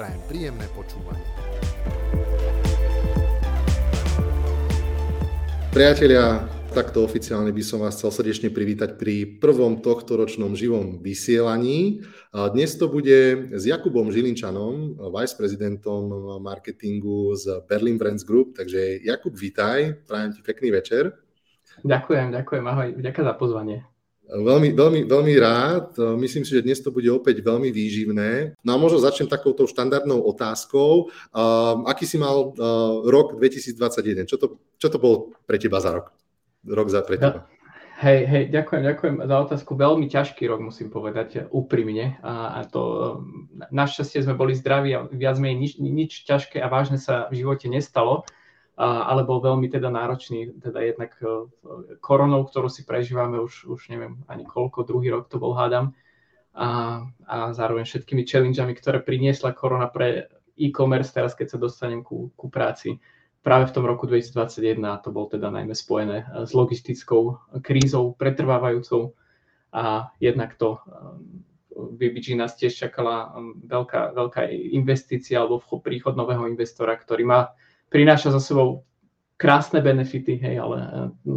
Prajem príjemné počúvanie. Priatelia, takto oficiálne by som vás chcel srdečne privítať pri prvom tohto ročnom živom vysielaní. Dnes to bude s Jakubom Žilinčanom, vice prezidentom marketingu z Berlin Brands Group. Takže Jakub, vítaj, prajem ti pekný večer. Ďakujem, ďakujem, ahoj, ďakujem za pozvanie. Veľmi, veľmi, veľmi rád. Myslím si, že dnes to bude opäť veľmi výživné. No a možno začnem takouto štandardnou otázkou. Uh, aký si mal uh, rok 2021? Čo to, čo to bol pre teba za rok? Rok za pre teba. Hej, hej, ďakujem, ďakujem za otázku. Veľmi ťažký rok, musím povedať, úprimne. A, a to, našťastie sme boli zdraví a viac menej nič, nič ťažké a vážne sa v živote nestalo ale bol veľmi teda náročný, teda jednak e, koronou, ktorú si prežívame už, už neviem ani koľko, druhý rok to bol hádam. A, a zároveň všetkými challengeami, ktoré priniesla korona pre e-commerce teraz, keď sa dostanem ku, ku práci. Práve v tom roku 2021 a to bol teda najmä spojené e, s logistickou krízou pretrvávajúcou. A jednak to BBG nás tiež čakala veľká, veľká investícia alebo príchod nového investora, ktorý má prináša za sebou krásne benefity, hej, ale eh,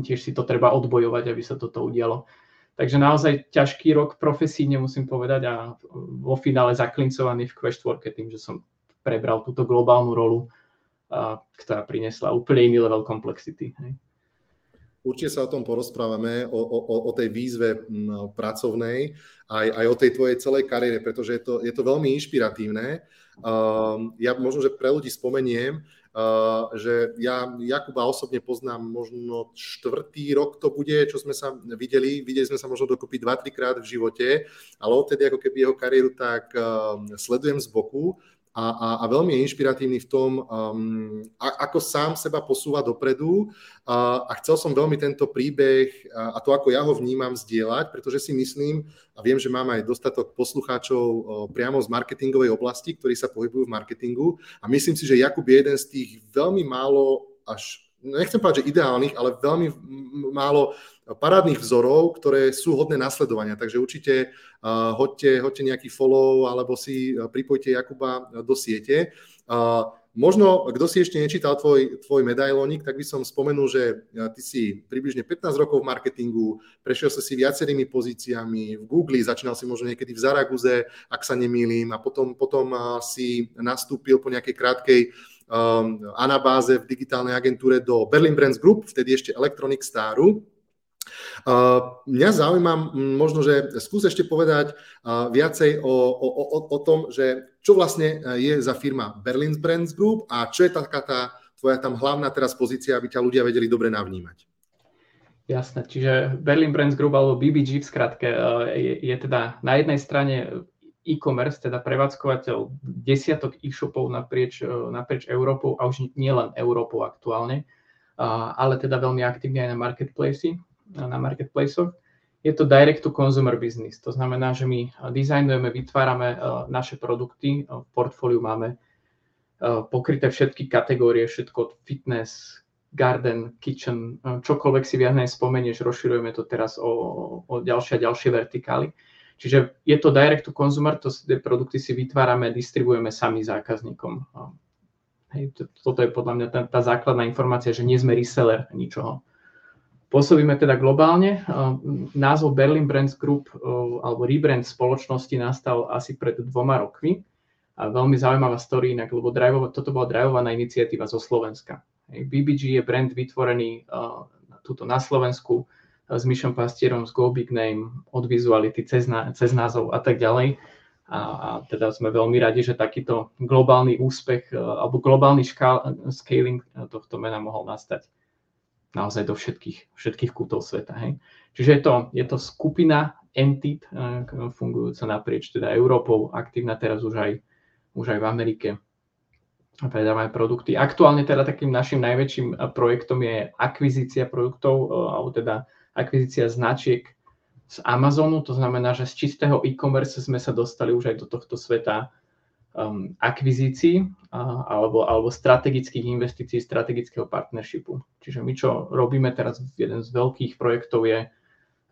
tiež si to treba odbojovať, aby sa toto udialo. Takže naozaj ťažký rok profesíne musím povedať a vo finále zaklincovaný v Questworke tým, že som prebral túto globálnu rolu, a, ktorá priniesla úplne iný level komplexity. Hej. Určite sa o tom porozprávame, o, o, o tej výzve pracovnej, aj, aj o tej tvojej celej kariére, pretože je to, je to veľmi inšpiratívne. Uh, ja možno, že pre ľudí spomeniem, že ja Jakuba osobne poznám možno štvrtý rok to bude, čo sme sa videli. Videli sme sa možno dokopy 2-3 krát v živote, ale odtedy ako keby jeho kariéru tak uh, sledujem z boku a, a, a veľmi je inšpiratívny v tom, um, a, ako sám seba posúva dopredu. A, a chcel som veľmi tento príbeh a, a to, ako ja ho vnímam, zdieľať, pretože si myslím a viem, že mám aj dostatok poslucháčov o, priamo z marketingovej oblasti, ktorí sa pohybujú v marketingu. A myslím si, že Jakub je jeden z tých veľmi málo až nechcem povedať, že ideálnych, ale veľmi málo parádnych vzorov, ktoré sú hodné nasledovania. Takže určite uh, hoďte, hoďte nejaký follow alebo si pripojte Jakuba do siete. Uh, možno, kto si ešte nečítal tvoj, tvoj medailónik, tak by som spomenul, že ty si približne 15 rokov v marketingu, prešiel sa si viacerými pozíciami v Google, začínal si možno niekedy v Zaraguze, ak sa nemýlim, a potom, potom si nastúpil po nejakej krátkej anabáze v digitálnej agentúre do Berlin Brands Group, vtedy ešte Electronic Staru. Mňa zaujíma možno, že skús ešte povedať viacej o, o, o, o tom, že čo vlastne uh, je za firma Berlin Brands Group a čo je taká tá tvoja tam hlavná teraz pozícia, aby ťa ľudia vedeli dobre navnímať. Jasné, čiže Berlin Brands Group alebo BBG v skratke uh, je, je teda na jednej strane e-commerce, teda prevádzkovateľ desiatok e-shopov naprieč, naprieč Európou a už nielen Európou aktuálne, ale teda veľmi aktívne aj na marketplace, na marketplaceoch. Je to direct to consumer business, to znamená, že my dizajnujeme, vytvárame naše produkty, v portfóliu máme pokryté všetky kategórie, všetko fitness, garden, kitchen, čokoľvek si viac spomenieš, rozširujeme to teraz o, o ďalšie a ďalšie vertikály. Čiže je to direct to consumer, to tie produkty si vytvárame, distribuujeme sami zákazníkom. Hej, toto je podľa mňa tá, tá základná informácia, že nie sme reseller ničoho. Pôsobíme teda globálne. Názov Berlin Brands Group alebo rebrand spoločnosti nastal asi pred dvoma rokmi. A veľmi zaujímavá story inak, lebo drivova, toto bola drivovaná iniciatíva zo Slovenska. BBG je brand vytvorený uh, tuto na Slovensku s Myšom Pastierom, z Go Big Name, od vizuality cez, cez názov a tak ďalej. A, a teda sme veľmi radi, že takýto globálny úspech alebo globálny škál, scaling tohto mena mohol nastať naozaj do všetkých, všetkých kútov sveta. Hej. Čiže je to, je to skupina entit eh, fungujúca naprieč teda Európou, aktívna teraz už aj, už aj v Amerike. predávame produkty. Aktuálne teda takým našim najväčším projektom je akvizícia produktov, alebo teda akvizícia značiek z Amazonu, to znamená, že z čistého e-commerce sme sa dostali už aj do tohto sveta um, akvizícií uh, alebo, alebo strategických investícií, strategického partnershipu. Čiže my, čo robíme teraz, jeden z veľkých projektov je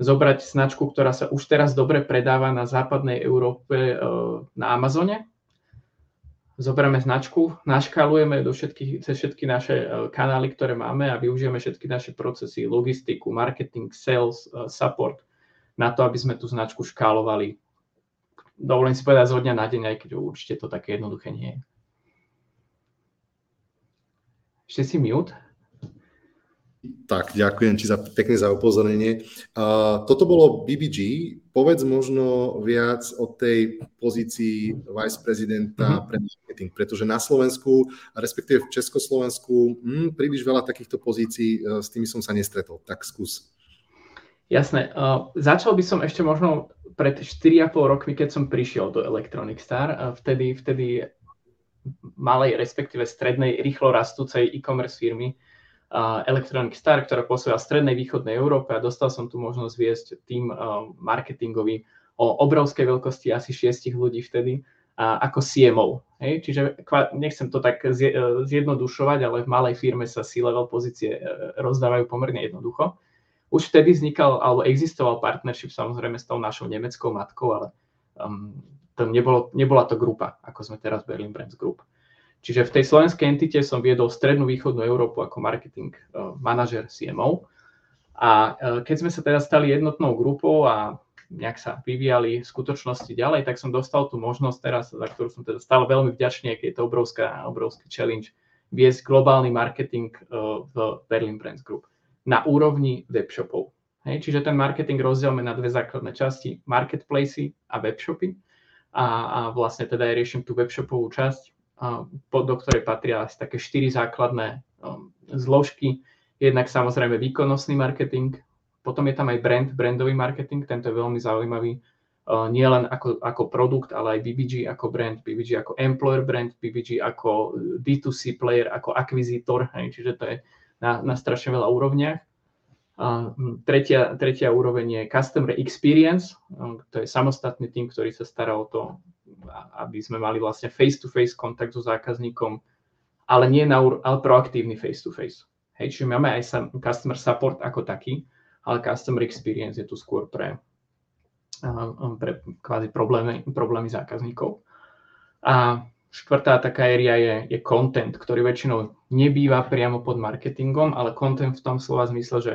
zobrať značku, ktorá sa už teraz dobre predáva na západnej Európe uh, na Amazone, zoberieme značku, naškalujeme do všetkých, cez všetky naše uh, kanály, ktoré máme a využijeme všetky naše procesy, logistiku, marketing, sales, uh, support na to, aby sme tú značku škálovali. Dovolím si povedať zo dňa na deň, aj keď určite to také jednoduché nie je. Ešte si mute. Tak, ďakujem ti za, pekne za upozornenie. Uh, toto bolo BBG. Povedz možno viac o tej pozícii vice prezidenta mm-hmm. pre marketing, pretože na Slovensku, respektíve v Československu, hm, príliš veľa takýchto pozícií, uh, s tými som sa nestretol. Tak skús. Jasné. Uh, začal by som ešte možno pred 4,5 rokmi, keď som prišiel do Electronic Star. Uh, vtedy, vtedy malej, respektíve strednej, rýchlo rastúcej e-commerce firmy uh, Electronic Star, ktorá pôsobila v strednej východnej Európe a dostal som tu možnosť viesť tým uh, marketingový o obrovskej veľkosti asi šiestich ľudí vtedy a ako CMO. Hej? Čiže nechcem to tak zjednodušovať, ale v malej firme sa C-level pozície rozdávajú pomerne jednoducho už vtedy vznikal, alebo existoval partnership samozrejme s tou našou nemeckou matkou, ale um, to nebolo, nebola to grupa, ako sme teraz Berlin Brands Group. Čiže v tej slovenskej entite som viedol strednú východnú Európu ako marketing uh, manažer CMO. A uh, keď sme sa teda stali jednotnou grupou a nejak sa vyvíjali skutočnosti ďalej, tak som dostal tú možnosť teraz, za ktorú som teda stále veľmi vďačný, keď je to obrovská, obrovský challenge, viesť globálny marketing uh, v Berlin Brands Group na úrovni webshopov. Hej, čiže ten marketing rozdielme na dve základné časti, marketplacy a webshopy. A, a vlastne teda aj riešim tú webshopovú časť, a, do ktorej patria asi také štyri základné um, zložky. Jednak samozrejme výkonnostný marketing, potom je tam aj brand, brandový marketing, tento je veľmi zaujímavý, uh, nie len ako, ako produkt, ale aj BBG ako brand, BBG ako employer brand, BBG ako D2C player, ako akvizítor, hej, čiže to je na, na strašne veľa úrovniach. A tretia, tretia úroveň je Customer Experience, to je samostatný tým, ktorý sa stará o to, aby sme mali vlastne face-to-face kontakt so zákazníkom, ale nie na, ale proaktívny face-to-face. Hej, čiže máme aj sam, customer support ako taký, ale customer experience je tu skôr pre, pre kvázi problémy, problémy zákazníkov. A Štvrtá taká éria je, je content, ktorý väčšinou nebýva priamo pod marketingom, ale content v tom slova zmysle, že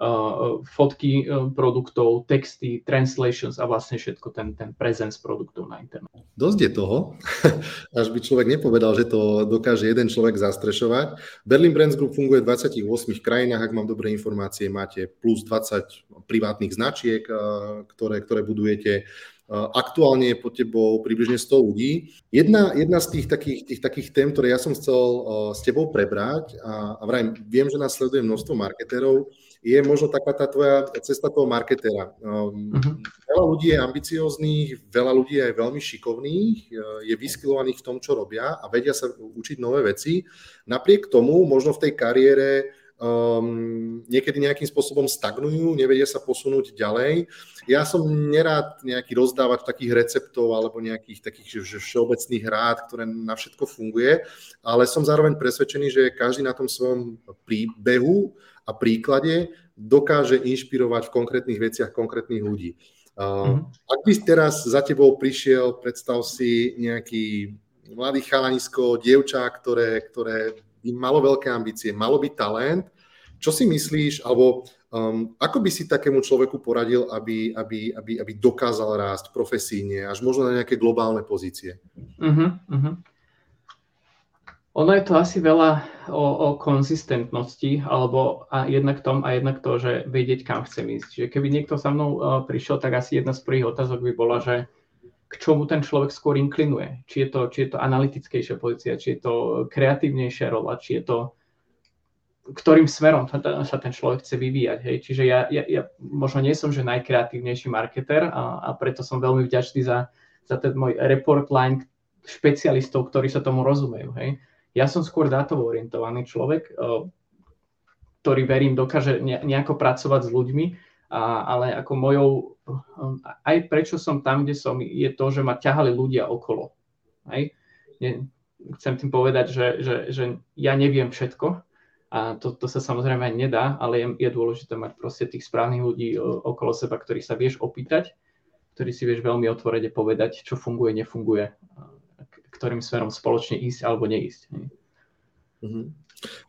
uh, fotky uh, produktov, texty, translations a vlastne všetko ten, ten presence produktov na internetu. Dosť je toho, až by človek nepovedal, že to dokáže jeden človek zastrešovať. Berlin Brands Group funguje v 28 krajinách, ak mám dobré informácie, máte plus 20 privátnych značiek, uh, ktoré, ktoré budujete Aktuálne je pod tebou približne 100 ľudí. Jedna, jedna z tých takých, tých takých tém, ktoré ja som chcel s tebou prebrať, a, a vrajím, viem, že nás sleduje množstvo marketérov, je možno taká tá tvoja cesta toho marketera. Um, uh-huh. Veľa ľudí je ambicióznych, veľa ľudí je veľmi šikovných, je vyskilovaných v tom, čo robia a vedia sa učiť nové veci. Napriek tomu možno v tej kariére um, niekedy nejakým spôsobom stagnujú, nevedia sa posunúť ďalej. Ja som nerád nejaký rozdávať takých receptov alebo nejakých takých že všeobecných rád, ktoré na všetko funguje, ale som zároveň presvedčený, že každý na tom svojom príbehu a príklade dokáže inšpirovať v konkrétnych veciach konkrétnych ľudí. Uh, mm-hmm. Ak by teraz za tebou prišiel, predstav si nejaký mladý chalanisko, dievča, ktoré, ktoré malo veľké ambície, malo by talent. Čo si myslíš, alebo um, ako by si takému človeku poradil, aby, aby, aby, aby dokázal rásť profesíne, až možno na nejaké globálne pozície? Uh-huh, uh-huh. Ono je to asi veľa o, o konzistentnosti, alebo a jednak tom a jednak to, že vedieť, kam chcem ísť. Čiže keby niekto sa mnou uh, prišiel, tak asi jedna z prvých otázok by bola, že k čomu ten človek skôr inklinuje. Či je to, či je to analytickejšia pozícia, či je to kreatívnejšia rola, či je to ktorým smerom sa ten človek chce vyvíjať. Hej. Čiže ja, ja, ja možno nie som že najkreatívnejší marketer a, a preto som veľmi vďačný za, za ten môj report line, špecialistov, ktorí sa tomu rozumejú. Hej. Ja som skôr dátovo orientovaný človek, ktorý verím dokáže nejako pracovať s ľuďmi, a, ale ako mojou, aj prečo som tam, kde som, je to, že ma ťahali ľudia okolo. Hej. Chcem tým povedať, že, že, že ja neviem všetko, a to, to sa samozrejme nedá, ale je, je dôležité mať proste tých správnych ľudí okolo seba, ktorých sa vieš opýtať, ktorý si vieš veľmi otvorene povedať, čo funguje, nefunguje, ktorým smerom spoločne ísť alebo neísť. Uh-huh.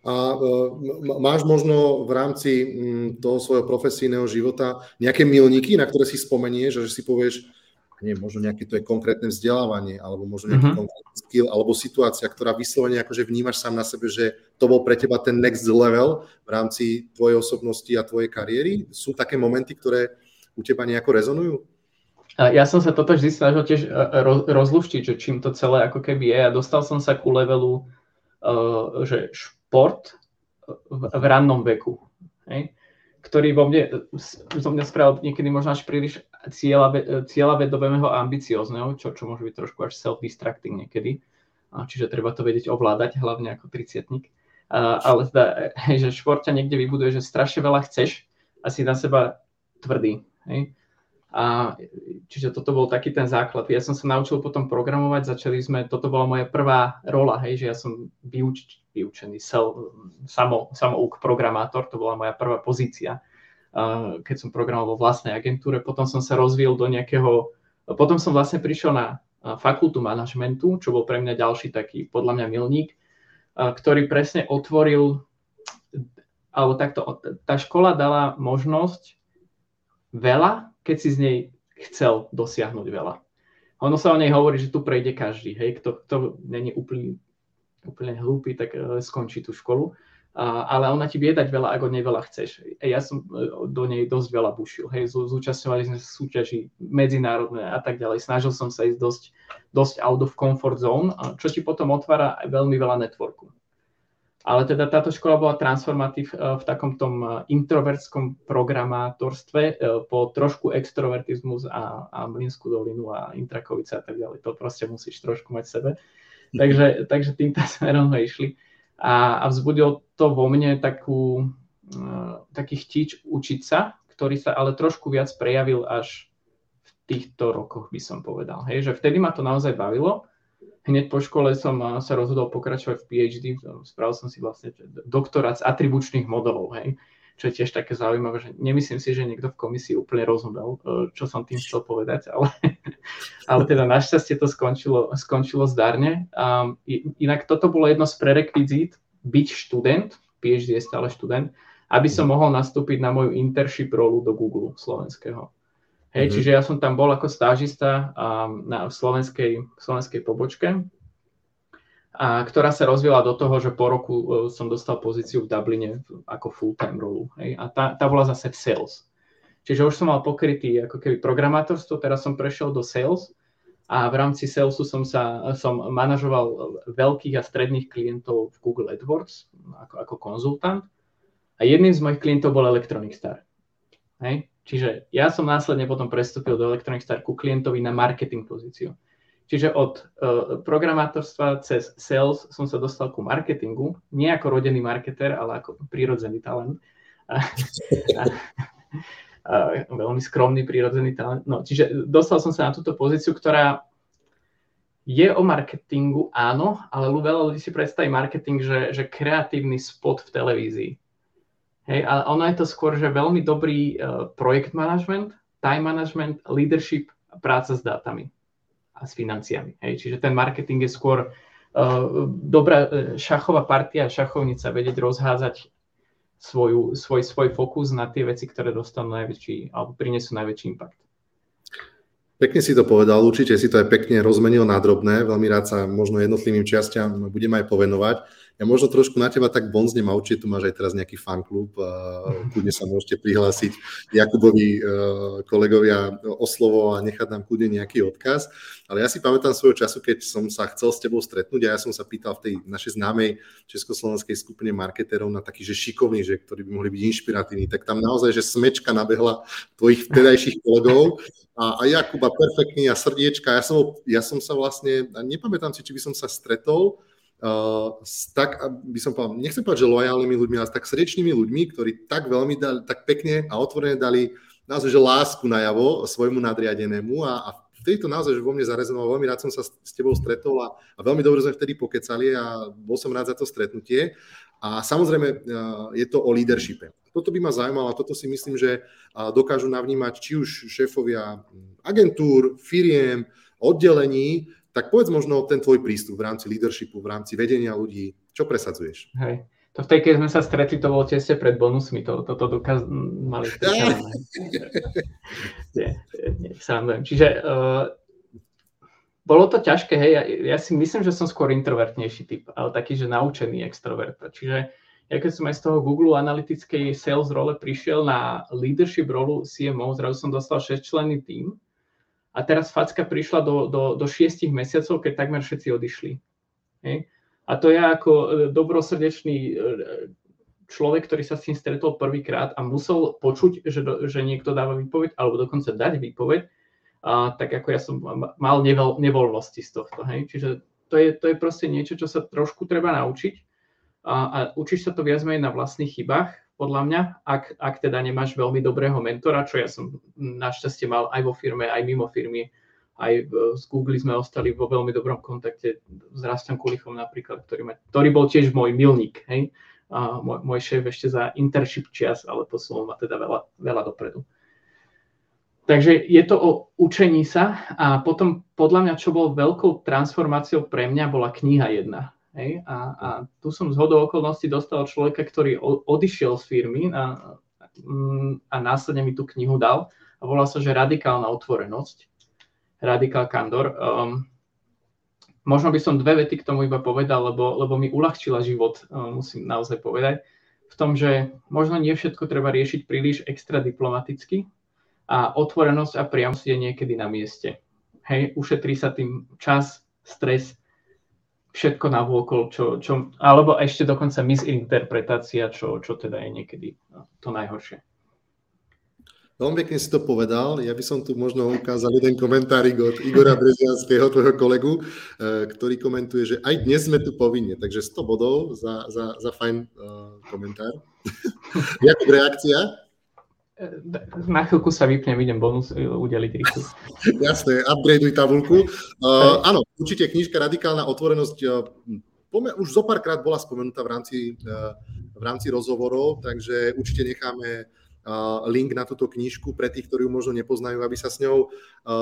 A uh, máš možno v rámci toho svojho profesijného života nejaké milníky, na ktoré si spomenieš, že si povieš, nie, možno nejaké to je konkrétne vzdelávanie, alebo možno nejaký uh-huh. konkrétny skill, alebo situácia, ktorá vyslovene akože vnímaš sám na sebe, že to bol pre teba ten next level v rámci tvojej osobnosti a tvojej kariéry? Sú také momenty, ktoré u teba nejako rezonujú? Ja som sa toto vždy snažil tiež e, rozluštiť, že čím to celé ako keby je. A dostal som sa ku levelu, e, že šport v rannom veku. Hej? ktorý vo mne, zo mňa spravil niekedy možno až príliš cieľa vedového a ambiciozného, čo, čo môže byť trošku až self-distracting niekedy. Čiže treba to vedieť ovládať, hlavne ako triciatnik. Ale teda, že šport ťa niekde vybuduje, že strašne veľa chceš a si na seba tvrdý. Hej? A čiže toto bol taký ten základ. Ja som sa naučil potom programovať, začali sme, toto bola moja prvá rola, hej, že ja som vyuč, vyučený samo, samouk programátor, to bola moja prvá pozícia, keď som programoval vo vlastnej agentúre. Potom som sa rozvíjal do nejakého, potom som vlastne prišiel na fakultu manažmentu, čo bol pre mňa ďalší taký, podľa mňa, milník, ktorý presne otvoril, alebo takto, tá škola dala možnosť veľa keď si z nej chcel dosiahnuť veľa. Ono sa o nej hovorí, že tu prejde každý. Hej, kto, kto není úplne, úplne hlúpy, tak uh, skončí tú školu. Uh, ale ona ti vie dať veľa, ako nej veľa chceš. Ja som uh, do nej dosť veľa bušil. Hej, zúčastňovali sme súťaži medzinárodné a tak ďalej. Snažil som sa ísť dosť, dosť out of comfort zone, čo ti potom otvára aj veľmi veľa networku. Ale teda táto škola bola transformatív v takom tom introvertskom programátorstve po trošku extrovertizmus a, a Mlinskú dolinu a Intrakovice a tak ďalej. To proste musíš trošku mať v sebe. Takže, takže týmto smerom sme išli. A, a vzbudil to vo mne takú, taký chtič učiť sa, ktorý sa ale trošku viac prejavil až v týchto rokoch, by som povedal. Hej, že vtedy ma to naozaj bavilo hneď po škole som sa rozhodol pokračovať v PhD, spravil som si vlastne doktorát z atribučných modelov, hej, čo je tiež také zaujímavé, že nemyslím si, že niekto v komisii úplne rozumel, e, čo som tým chcel povedať, ale, ale teda našťastie to skončilo, skončilo zdarne. Um, inak toto bolo jedno z prerekvizít, byť študent, PhD je stále študent, aby som mhm. mohol nastúpiť na moju internship rolu do Google slovenského. Hej, mm-hmm. čiže ja som tam bol ako stážista um, na slovenskej, slovenskej pobočke, a ktorá sa rozvíjala do toho, že po roku uh, som dostal pozíciu v Dubline ako full-time rolu. Hej, a tá, tá bola zase v sales. Čiže už som mal pokrytý ako keby programátorstvo, teraz som prešiel do sales a v rámci salesu som, sa, som manažoval veľkých a stredných klientov v Google AdWords ako, ako konzultant. A jedným z mojich klientov bol Electronic Star. Hej? Čiže ja som následne potom prestúpil do Electronic Star ku klientovi na marketing pozíciu. Čiže od uh, programátorstva cez sales som sa dostal ku marketingu, nie ako rodený marketer, ale ako prírodzený talent. A, a, veľmi skromný prírodzený talent. No, čiže dostal som sa na túto pozíciu, ktorá je o marketingu, áno, ale veľa ľudí si predstaví marketing, že, že kreatívny spot v televízii. Hej, ale ono je to skôr, že veľmi dobrý uh, projekt management, time management, leadership práca s dátami a s financiami. Hej, čiže ten marketing je skôr uh, dobrá uh, šachová partia, šachovnica, vedieť rozházať svoju, svoj, svoj fokus na tie veci, ktoré dostanú najväčší, alebo prinesú najväčší impact. Pekne si to povedal, určite si to aj pekne rozmenil na drobné, veľmi rád sa možno jednotlivým častiam budem aj povenovať. Ja možno trošku na teba tak bonznem a určite tu máš aj teraz nejaký fanklub, kľudne sa môžete prihlásiť Jakubovi e, kolegovia o slovo a nechať nám kľudne nejaký odkaz. Ale ja si pamätám svojho času, keď som sa chcel s tebou stretnúť a ja som sa pýtal v tej našej známej československej skupine marketerov na taký, že šikovný, že ktorí by mohli byť inšpiratívni, tak tam naozaj, že smečka nabehla tvojich vtedajších kolegov a, a Jakuba perfektný a srdiečka. Ja som, ja som sa vlastne, nepamätám si, či by som sa stretol uh, s tak, by som povedal, nechcem povedať, že lojálnymi ľuďmi, ale s tak srdečnými ľuďmi, ktorí tak veľmi dali, tak pekne a otvorene dali naozaj, že lásku najavo svojmu nadriadenému a, a vtedy to naozaj že vo mne zarezonovalo, veľmi rád som sa s tebou stretol a, a veľmi dobre sme vtedy pokecali a bol som rád za to stretnutie. A samozrejme e, je to o leadershipe. Toto by ma zaujímalo a toto si myslím, že dokážu navnímať či už šéfovia agentúr, firiem, oddelení, tak povedz možno ten tvoj prístup v rámci leadershipu, v rámci vedenia ľudí. Čo presadzuješ? Hej. To v tej, keď sme sa stretli, to bolo tesne pred bonusmi, to, toto dokaz mali. Sám Čiže uh, bolo to ťažké, hej, ja, ja si myslím, že som skôr introvertnejší typ, ale taký, že naučený extrovert. Čiže ja keď som aj z toho Google analytickej sales role prišiel na leadership rolu CMO, zrazu som dostal 6 členný tým a teraz facka prišla do, do, do 6 mesiacov, keď takmer všetci odišli. Hej. A to je ako e, dobrosrdečný e, človek, ktorý sa s tým stretol prvýkrát a musel počuť, že, do, že niekto dáva výpoveď, alebo dokonca dať výpoveď, a, tak ako ja som mal nevoľ, nevoľnosti z tohto. Hej. Čiže to je, to je proste niečo, čo sa trošku treba naučiť a, a učíš sa to viac menej na vlastných chybách, podľa mňa, ak, ak teda nemáš veľmi dobrého mentora, čo ja som našťastie mal aj vo firme, aj mimo firmy, aj z Google sme ostali vo veľmi dobrom kontakte s Rastom Kulichom napríklad, ktorý, ma, ktorý bol tiež môj milník, hej? A môj, môj šéf ešte za internship čias, ale posunul ma teda veľa, veľa dopredu. Takže je to o učení sa a potom podľa mňa, čo bol veľkou transformáciou pre mňa, bola kniha jedna. Hej? A, a tu som z hodou okolností dostal človeka, ktorý odišiel z firmy a, mm, a následne mi tú knihu dal a volá sa, že Radikálna otvorenosť radikál kandor. Um, možno by som dve vety k tomu iba povedal, lebo, lebo mi uľahčila život, um, musím naozaj povedať, v tom, že možno nie všetko treba riešiť príliš extra diplomaticky a otvorenosť a priamosť je niekedy na mieste. Hej, ušetrí sa tým čas, stres, všetko na vôkol, čo, čo, alebo ešte dokonca misinterpretácia, čo, čo teda je niekedy no, to najhoršie. Veľmi pekne si to povedal. Ja by som tu možno ukázal jeden komentárik od Igora Brezianského, tvojho kolegu, eh, ktorý komentuje, že aj dnes sme tu povinne. Takže 100 bodov za, za, za fajn uh, komentár. Jaká reakcia? Na chvíľku sa vypnem, idem bonus eh, udeliť rýchlo. Jasné, upgradeuj tabulku. Uh, áno, určite knižka Radikálna otvorenosť uh, už zo párkrát bola spomenutá v rámci, uh, v rámci rozhovorov, takže určite necháme link na túto knižku pre tých, ktorí ju možno nepoznajú, aby sa s ňou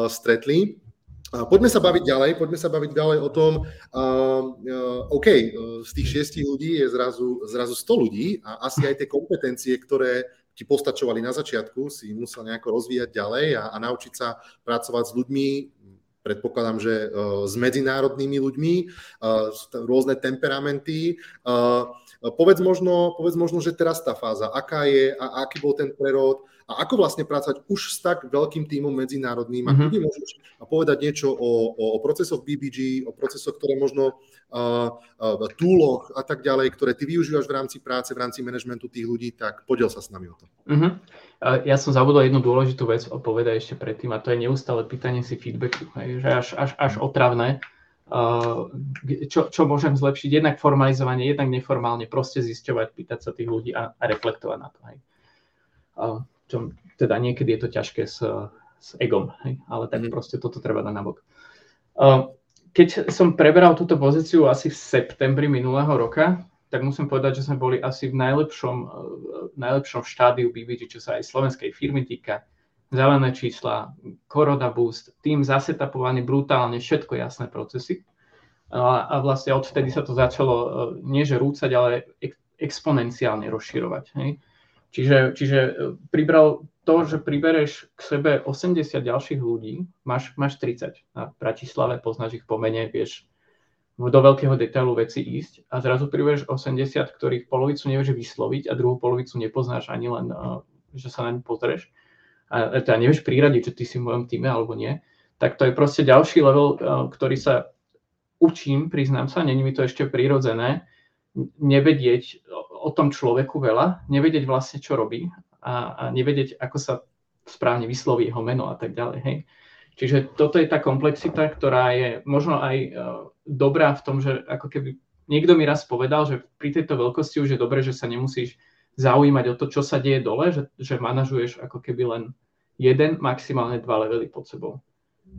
stretli. Poďme sa baviť ďalej, poďme sa baviť ďalej o tom, uh, OK, z tých šiestich ľudí je zrazu, zrazu 100 ľudí a asi aj tie kompetencie, ktoré ti postačovali na začiatku, si musel nejako rozvíjať ďalej a, a naučiť sa pracovať s ľuďmi, predpokladám, že uh, s medzinárodnými ľuďmi, uh, rôzne temperamenty. Uh, Povedz možno, povedz možno, že teraz tá fáza, aká je a aký bol ten prerod a ako vlastne pracovať už s tak veľkým týmom medzinárodným. Mm-hmm. A kedy môžeš povedať niečo o, o, o procesoch BBG, o procesoch, ktoré možno uh, uh, túloch a tak ďalej, ktoré ty využívaš v rámci práce, v rámci manažmentu tých ľudí, tak podiel sa s nami o to. Mm-hmm. Ja som zabudol jednu dôležitú vec povedať ešte predtým a to je neustále pýtanie si feedbacku, hej, že až, až, až otravné čo, čo môžem zlepšiť, jednak formalizovanie, jednak neformálne, proste zisťovať, pýtať sa tých ľudí a, a reflektovať na to. Hej. Čo, teda niekedy je to ťažké s, s egom, hej, ale tak mm. proste toto treba dať nabok. Keď som preberal túto pozíciu asi v septembri minulého roka, tak musím povedať, že sme boli asi v najlepšom, v najlepšom štádiu BBG, čo sa aj slovenskej firmy týka zelené čísla, Corona Boost, tým zasetapovaný brutálne, všetko jasné procesy. A, a vlastne odvtedy sa to začalo e, nie že rúcať, ale exponenciálne rozširovať. Hej. Čiže, čiže e, pribral to, že pribereš k sebe 80 ďalších ľudí, máš, máš 30 na Bratislave, poznáš ich po mene, vieš, do veľkého detailu veci ísť a zrazu priberieš 80, ktorých polovicu nevieš vysloviť a druhú polovicu nepoznáš ani len, uh, že sa na ňu pozrieš a teda nevieš priradiť, že ty si v mojom týme alebo nie, tak to je proste ďalší level, uh, ktorý sa učím, priznám sa, není mi to ešte prirodzené, nevedieť o tom človeku veľa, nevedieť vlastne, čo robí a, a nevedieť, ako sa správne vysloví jeho meno a tak ďalej. Hej. Čiže toto je tá komplexita, ktorá je možno aj uh, dobrá v tom, že ako keby niekto mi raz povedal, že pri tejto veľkosti už je dobré, že sa nemusíš zaujímať o to, čo sa deje dole, že, že manažuješ ako keby len jeden, maximálne dva levely pod sebou.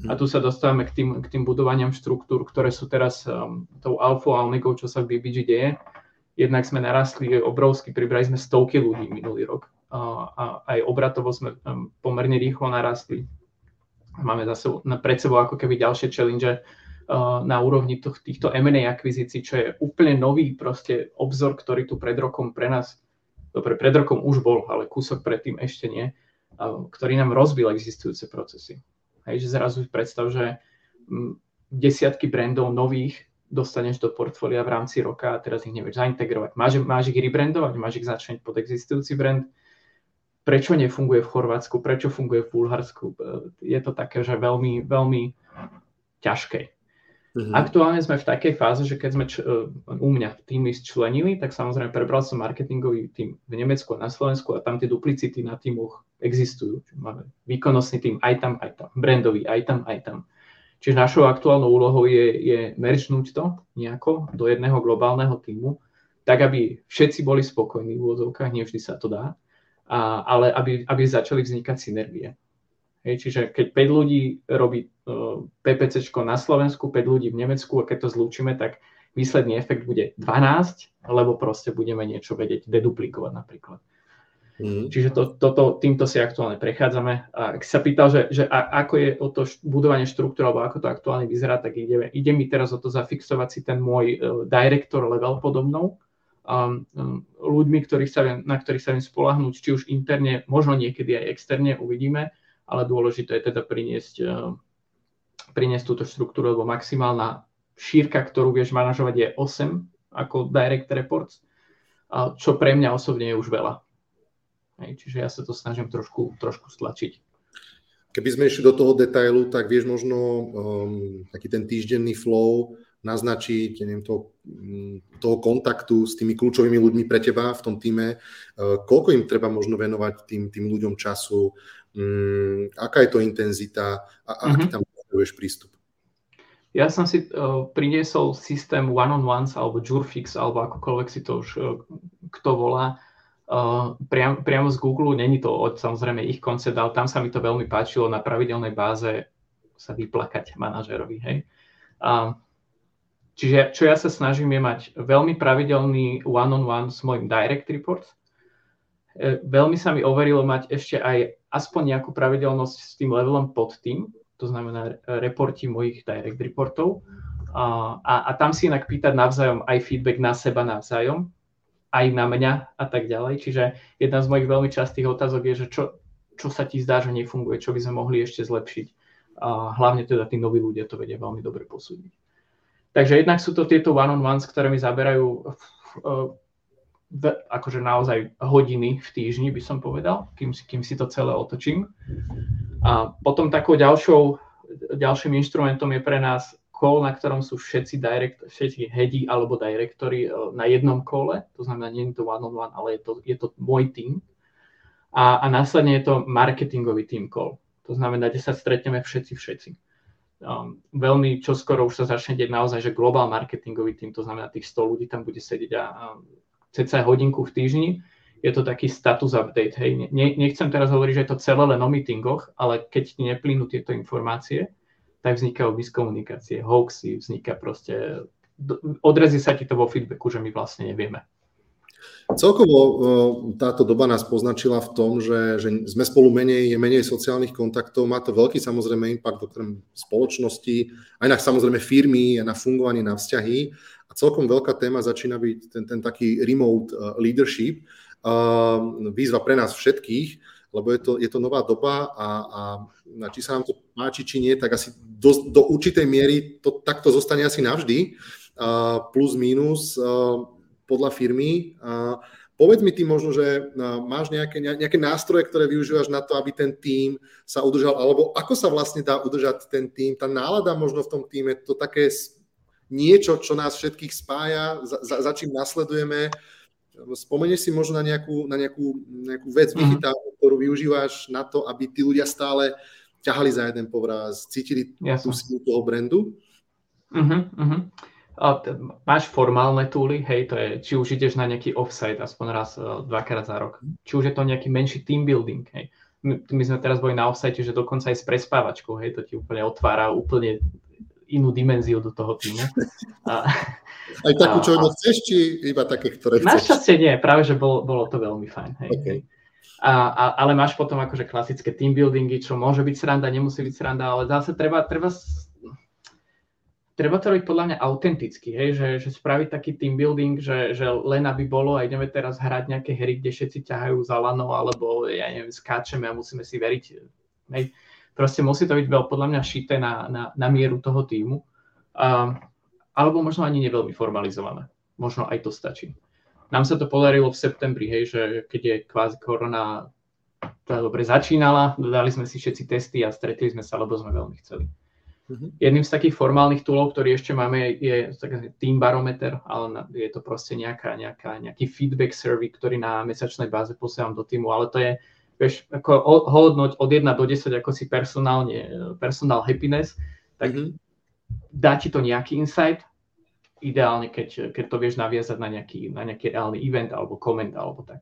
A tu sa dostávame k tým, k tým budovaniam štruktúr, ktoré sú teraz um, tou alfou a omegou, čo sa v BBG deje. Jednak sme narastli obrovsky, pribrali sme stovky ľudí minulý rok. A, aj obratovo sme pomerne rýchlo narastli máme zase pred sebou ako keby ďalšie challenge uh, na úrovni týchto M&A akvizícií, čo je úplne nový proste obzor, ktorý tu pred rokom pre nás, dobre, pred rokom už bol, ale kúsok predtým ešte nie, ktorý nám rozbil existujúce procesy. Hej, že zrazu predstav, že desiatky brandov nových dostaneš do portfólia v rámci roka a teraz ich nevieš zaintegrovať. Máš, máš ich rebrandovať, máš ich začať pod existujúci brand, prečo nefunguje v Chorvátsku, prečo funguje v Bulharsku. E, je to také, že veľmi, veľmi ťažké. Mm-hmm. Aktuálne sme v takej fáze, že keď sme č- e, u mňa týmy členili, tak samozrejme prebral som marketingový tým v Nemecku a na Slovensku a tam tie duplicity na týmoch existujú. Máme výkonnostný tým aj tam, aj tam, brandový aj tam, aj tam. Čiže našou aktuálnou úlohou je, je merčnúť to nejako do jedného globálneho týmu, tak aby všetci boli spokojní v úvodzovkách, nevždy sa to dá, a, ale aby, aby začali vznikať synergie. Hej, čiže keď 5 ľudí robí uh, e, PPC na Slovensku, 5 ľudí v Nemecku a keď to zlúčime, tak výsledný efekt bude 12, lebo proste budeme niečo vedieť deduplikovať napríklad. Mm. Čiže to, toto, týmto si aktuálne prechádzame. A ak sa pýtal, že, že a, ako je o to budovanie štruktúry, alebo ako to aktuálne vyzerá, tak ide, ide mi teraz o to zafixovať si ten môj uh, director level podobnou, um, ľuďmi, ktorých sa na ktorých sa viem spolahnúť, či už interne, možno niekedy aj externe, uvidíme, ale dôležité je teda priniesť, uh, priniesť túto štruktúru, lebo maximálna šírka, ktorú vieš manažovať je 8 ako direct reports, čo pre mňa osobne je už veľa. Hej, čiže ja sa to snažím trošku, trošku stlačiť. Keby sme išli do toho detailu, tak vieš možno um, taký ten týždenný flow naznačiť neviem, toho, mm, toho kontaktu s tými kľúčovými ľuďmi pre teba v tom týme, e, koľko im treba možno venovať tým, tým ľuďom času, um, aká je to intenzita a, a aký mhm. tam potrebuješ prístup. Ja som si uh, priniesol systém one-on-ones alebo Jurfix, alebo akokoľvek si to už uh, kto volá, uh, priam, priamo z Google. Není to od, samozrejme ich koncept, ale tam sa mi to veľmi páčilo na pravidelnej báze sa vyplakať manažerovi. Hej. Uh, Čiže čo ja sa snažím je mať veľmi pravidelný one-on-one s mojim direct reports. E, veľmi sa mi overilo mať ešte aj aspoň nejakú pravidelnosť s tým levelom pod tým, to znamená reporti mojich direct reportov. A, a, a tam si inak pýtať navzájom aj feedback na seba navzájom, aj na mňa a tak ďalej. Čiže jedna z mojich veľmi častých otázok je, že čo, čo sa ti zdá, že nefunguje, čo by sme mohli ešte zlepšiť. A hlavne teda tí noví ľudia to vedia veľmi dobre posúdiť. Takže jednak sú to tieto one-on-ones, ktoré mi zaberajú uh, akože naozaj hodiny v týždni, by som povedal, kým, kým si to celé otočím. A potom takou ďalšou, ďalším inštrumentom je pre nás call, na ktorom sú všetci, direct, všetci headi alebo direktori uh, na jednom kole, to znamená, nie je to one-on-one, ale je to, je to môj tým. A, a následne je to marketingový team call. To znamená, kde sa stretneme všetci, všetci um, veľmi čoskoro už sa začne deť naozaj, že global marketingový tým, to znamená tých 100 ľudí tam bude sedieť a, a ceca hodinku v týždni. Je to taký status update. Hej. Ne, nechcem teraz hovoriť, že je to celé len o meetingoch, ale keď ti neplynú tieto informácie, tak vznikajú miskomunikácie, hoaxy, vzniká proste, odrazí sa ti to vo feedbacku, že my vlastne nevieme. Celkovo e, táto doba nás poznačila v tom, že, že sme spolu menej, je menej sociálnych kontaktov, má to veľký samozrejme impact okrem spoločnosti, aj na samozrejme firmy, aj na fungovanie, na vzťahy. A celkom veľká téma začína byť ten, ten taký remote e, leadership, výzva pre nás všetkých, lebo je to, je to nová doba a, a či sa nám to páči, či nie, tak asi do, do určitej miery to takto zostane asi navždy plus minus podľa firmy. Povedz mi ty možno, že máš nejaké, nejaké nástroje, ktoré využívaš na to, aby ten tím sa udržal, alebo ako sa vlastne dá udržať ten tím, tá nálada možno v tom týme, to také niečo, čo nás všetkých spája, za, za, za čím nasledujeme. Spomenieš si možno na nejakú, na nejakú, nejakú vec mm-hmm. digitálnu, ktorú využívaš na to, aby tí ľudia stále ťahali za jeden povraz, cítili Jasne. tú silu toho brandu? Uh-huh, uh-huh máš formálne túly, hej, to je, či už ideš na nejaký offsite aspoň raz, e, dvakrát za rok, či už je to nejaký menší team building, hej. My, my sme teraz boli na offsite, že dokonca aj s prespávačkou, hej, to ti úplne otvára úplne inú dimenziu do toho týmu. A, aj takú, čo a, chceš, či iba také, ktoré chceš? Našťastie nie, práve, že bolo, bolo to veľmi fajn, hej. Okay. A, a, ale máš potom akože klasické team buildingy, čo môže byť sranda, nemusí byť sranda, ale zase treba, treba treba to robiť podľa mňa autenticky, hej, že, že spraviť taký team building, že, že len aby bolo a ideme teraz hrať nejaké hry, kde všetci ťahajú za lano, alebo ja neviem, skáčeme a musíme si veriť. Hej. Proste musí to byť veľ, podľa mňa šité na, na, na mieru toho týmu. A, alebo možno ani neveľmi formalizované. Možno aj to stačí. Nám sa to podarilo v septembri, hej, že keď je kvázi korona dobre začínala, dali sme si všetci testy a stretli sme sa, lebo sme veľmi chceli. Uh-huh. Jedným z takých formálnych toolov, ktorý ešte máme, je Team Barometer, ale je to proste nejaká, nejaká, nejaký feedback survey, ktorý na mesačnej báze posielam do týmu, ale to je, vieš, ako hodnoť od 1 do 10, ako si personálne, personal happiness, tak uh-huh. Dá ti to nejaký insight, ideálne, keď, keď to vieš naviazať na nejaký, na nejaký reálny event alebo koment alebo tak.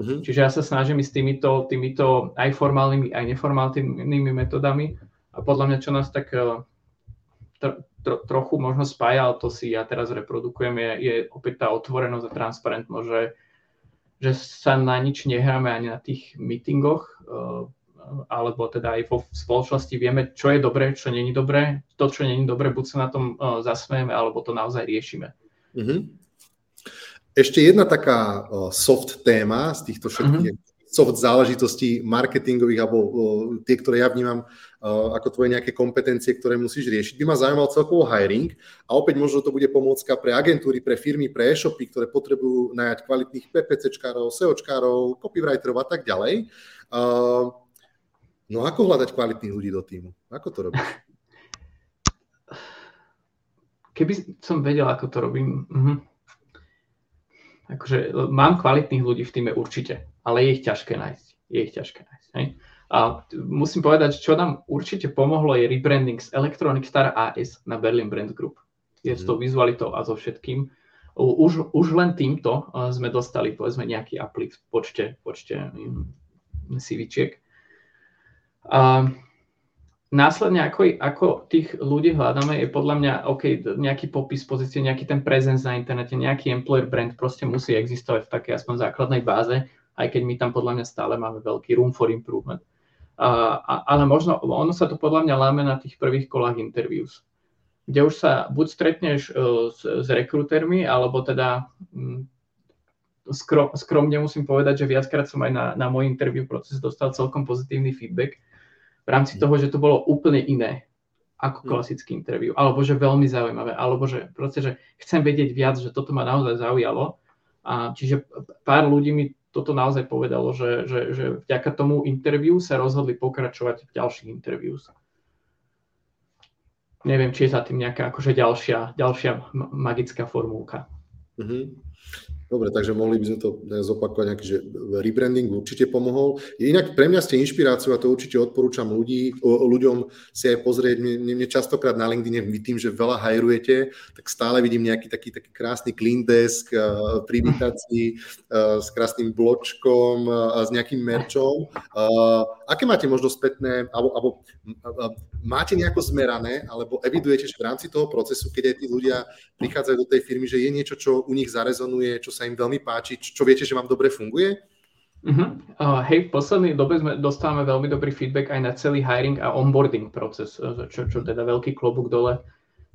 Uh-huh. Čiže ja sa snažím s týmito, týmito aj formálnymi, aj neformálnymi metodami a podľa mňa, čo nás tak eh, tro, tro, trochu možno spája, ale to si ja teraz reprodukujem, je, je opäť tá otvorenosť a transparentnosť, že, že sa na nič nehráme ani na tých meetingoch, eh, alebo teda aj vo spoločnosti vieme, čo je dobré, čo není dobré. To, čo není dobré, buď sa na tom uh, zasmejeme, alebo to naozaj riešime. Mm-hmm. Ešte jedna taká uh, soft téma z týchto všetkých mm-hmm soft záležitostí marketingových alebo tie, ktoré ja vnímam ako tvoje nejaké kompetencie, ktoré musíš riešiť. By ma zaujímal celkovo hiring a opäť možno to bude pomôcka pre agentúry, pre firmy, pre e-shopy, ktoré potrebujú najať kvalitných PPCčkárov, SEOčkárov, copywriterov a tak ďalej. No ako hľadať kvalitných ľudí do týmu? Ako to robíš? Keby som vedel, ako to robím, uh-huh. akože mám kvalitných ľudí v týme určite ale je ich ťažké nájsť. Je ich ťažké nájsť. Hej? A musím povedať, čo nám určite pomohlo je rebranding z Electronic Star AS na Berlin Brand Group. Je s tou mhm. vizualitou a so všetkým. Už, už len týmto sme dostali povedzme nejaký uplift v počte, počte CVčiek. A následne, ako, ako tých ľudí hľadáme, je podľa mňa OK, nejaký popis pozície, nejaký ten presence na internete, nejaký employer brand proste musí existovať v takej aspoň základnej báze aj keď my tam podľa mňa stále máme veľký room for improvement. A, a, ale možno, ono sa to podľa mňa láme na tých prvých kolách interviews, kde už sa buď stretneš uh, s, s rekrutermi, alebo teda um, skrom, skromne musím povedať, že viackrát som aj na, na môj interview proces dostal celkom pozitívny feedback v rámci toho, že to bolo úplne iné ako hm. klasický interview, alebo že veľmi zaujímavé, alebo že proste, že chcem vedieť viac, že toto ma naozaj zaujalo. A čiže pár ľudí mi toto naozaj povedalo, že, že, že vďaka tomu interviu sa rozhodli pokračovať v ďalších interviews. Neviem, či je za tým nejaká akože ďalšia, ďalšia magická formulka. Mm-hmm. Dobre, takže mohli by sme to zopakovať nejaký, že rebranding určite pomohol. Inak pre mňa ste inšpiráciu a to určite odporúčam ľudí, ľuďom si aj pozrieť. Mne, mne častokrát na LinkedIn tým, že veľa hajrujete, tak stále vidím nejaký taký, taký krásny clean desk uh, pri uh, s krásnym bločkom a s nejakým merčom. Aké máte možno spätné, alebo, alebo máte nejako zmerané, alebo evidujete, že v rámci toho procesu, keď aj tí ľudia prichádzajú do tej firmy, že je niečo, čo u nich zarezonuje, čo sa im veľmi páči, čo viete, že vám dobre funguje? Uh-huh. Uh, hej, v poslednej dobe sme dostávame veľmi dobrý feedback aj na celý hiring a onboarding proces, eh, čo, čo teda veľký klobúk dole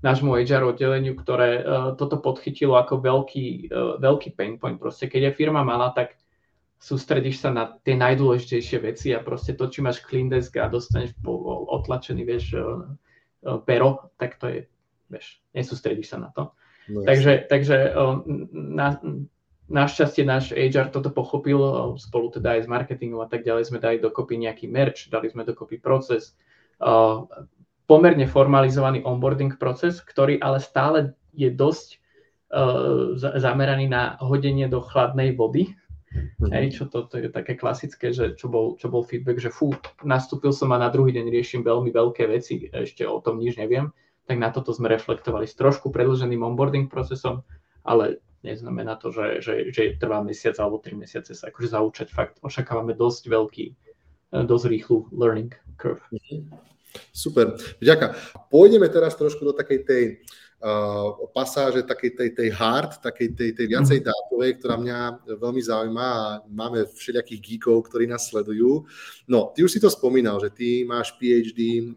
nášmu HR oddeleniu, ktoré uh, toto podchytilo ako veľký, uh, veľký pain point. Proste keď je firma malá, tak sústredíš sa na tie najdôležitejšie veci a proste to, či máš clean desk a dostaneš otlačený, vieš, uh, pero, tak to je, vieš, nesústredíš sa na to. No, takže takže na, našťastie náš HR toto pochopil, spolu teda aj s marketingom a tak ďalej sme dali dokopy nejaký merch, dali sme dokopy proces, pomerne formalizovaný onboarding proces, ktorý ale stále je dosť zameraný na hodenie do chladnej vody, Mm-hmm. Hej, čo to, to je také klasické, že čo bol, čo bol feedback, že fú, nastúpil som a na druhý deň riešim veľmi veľké veci, ešte o tom nič neviem, tak na toto sme reflektovali s trošku predlženým onboarding procesom, ale neznamená to, že, že, že trvá mesiac alebo tri mesiace sa akože zaučať. Fakt očakávame dosť veľký, eh, dosť rýchlu learning curve. Super, ďakujem. Pôjdeme teraz trošku do takej tej pasáže takej tej, tej hard, takej tej, tej viacej mhm. dátovej, ktorá mňa veľmi zaujíma a máme všelijakých geekov, ktorí nás sledujú. No, ty už si to spomínal, že ty máš PhD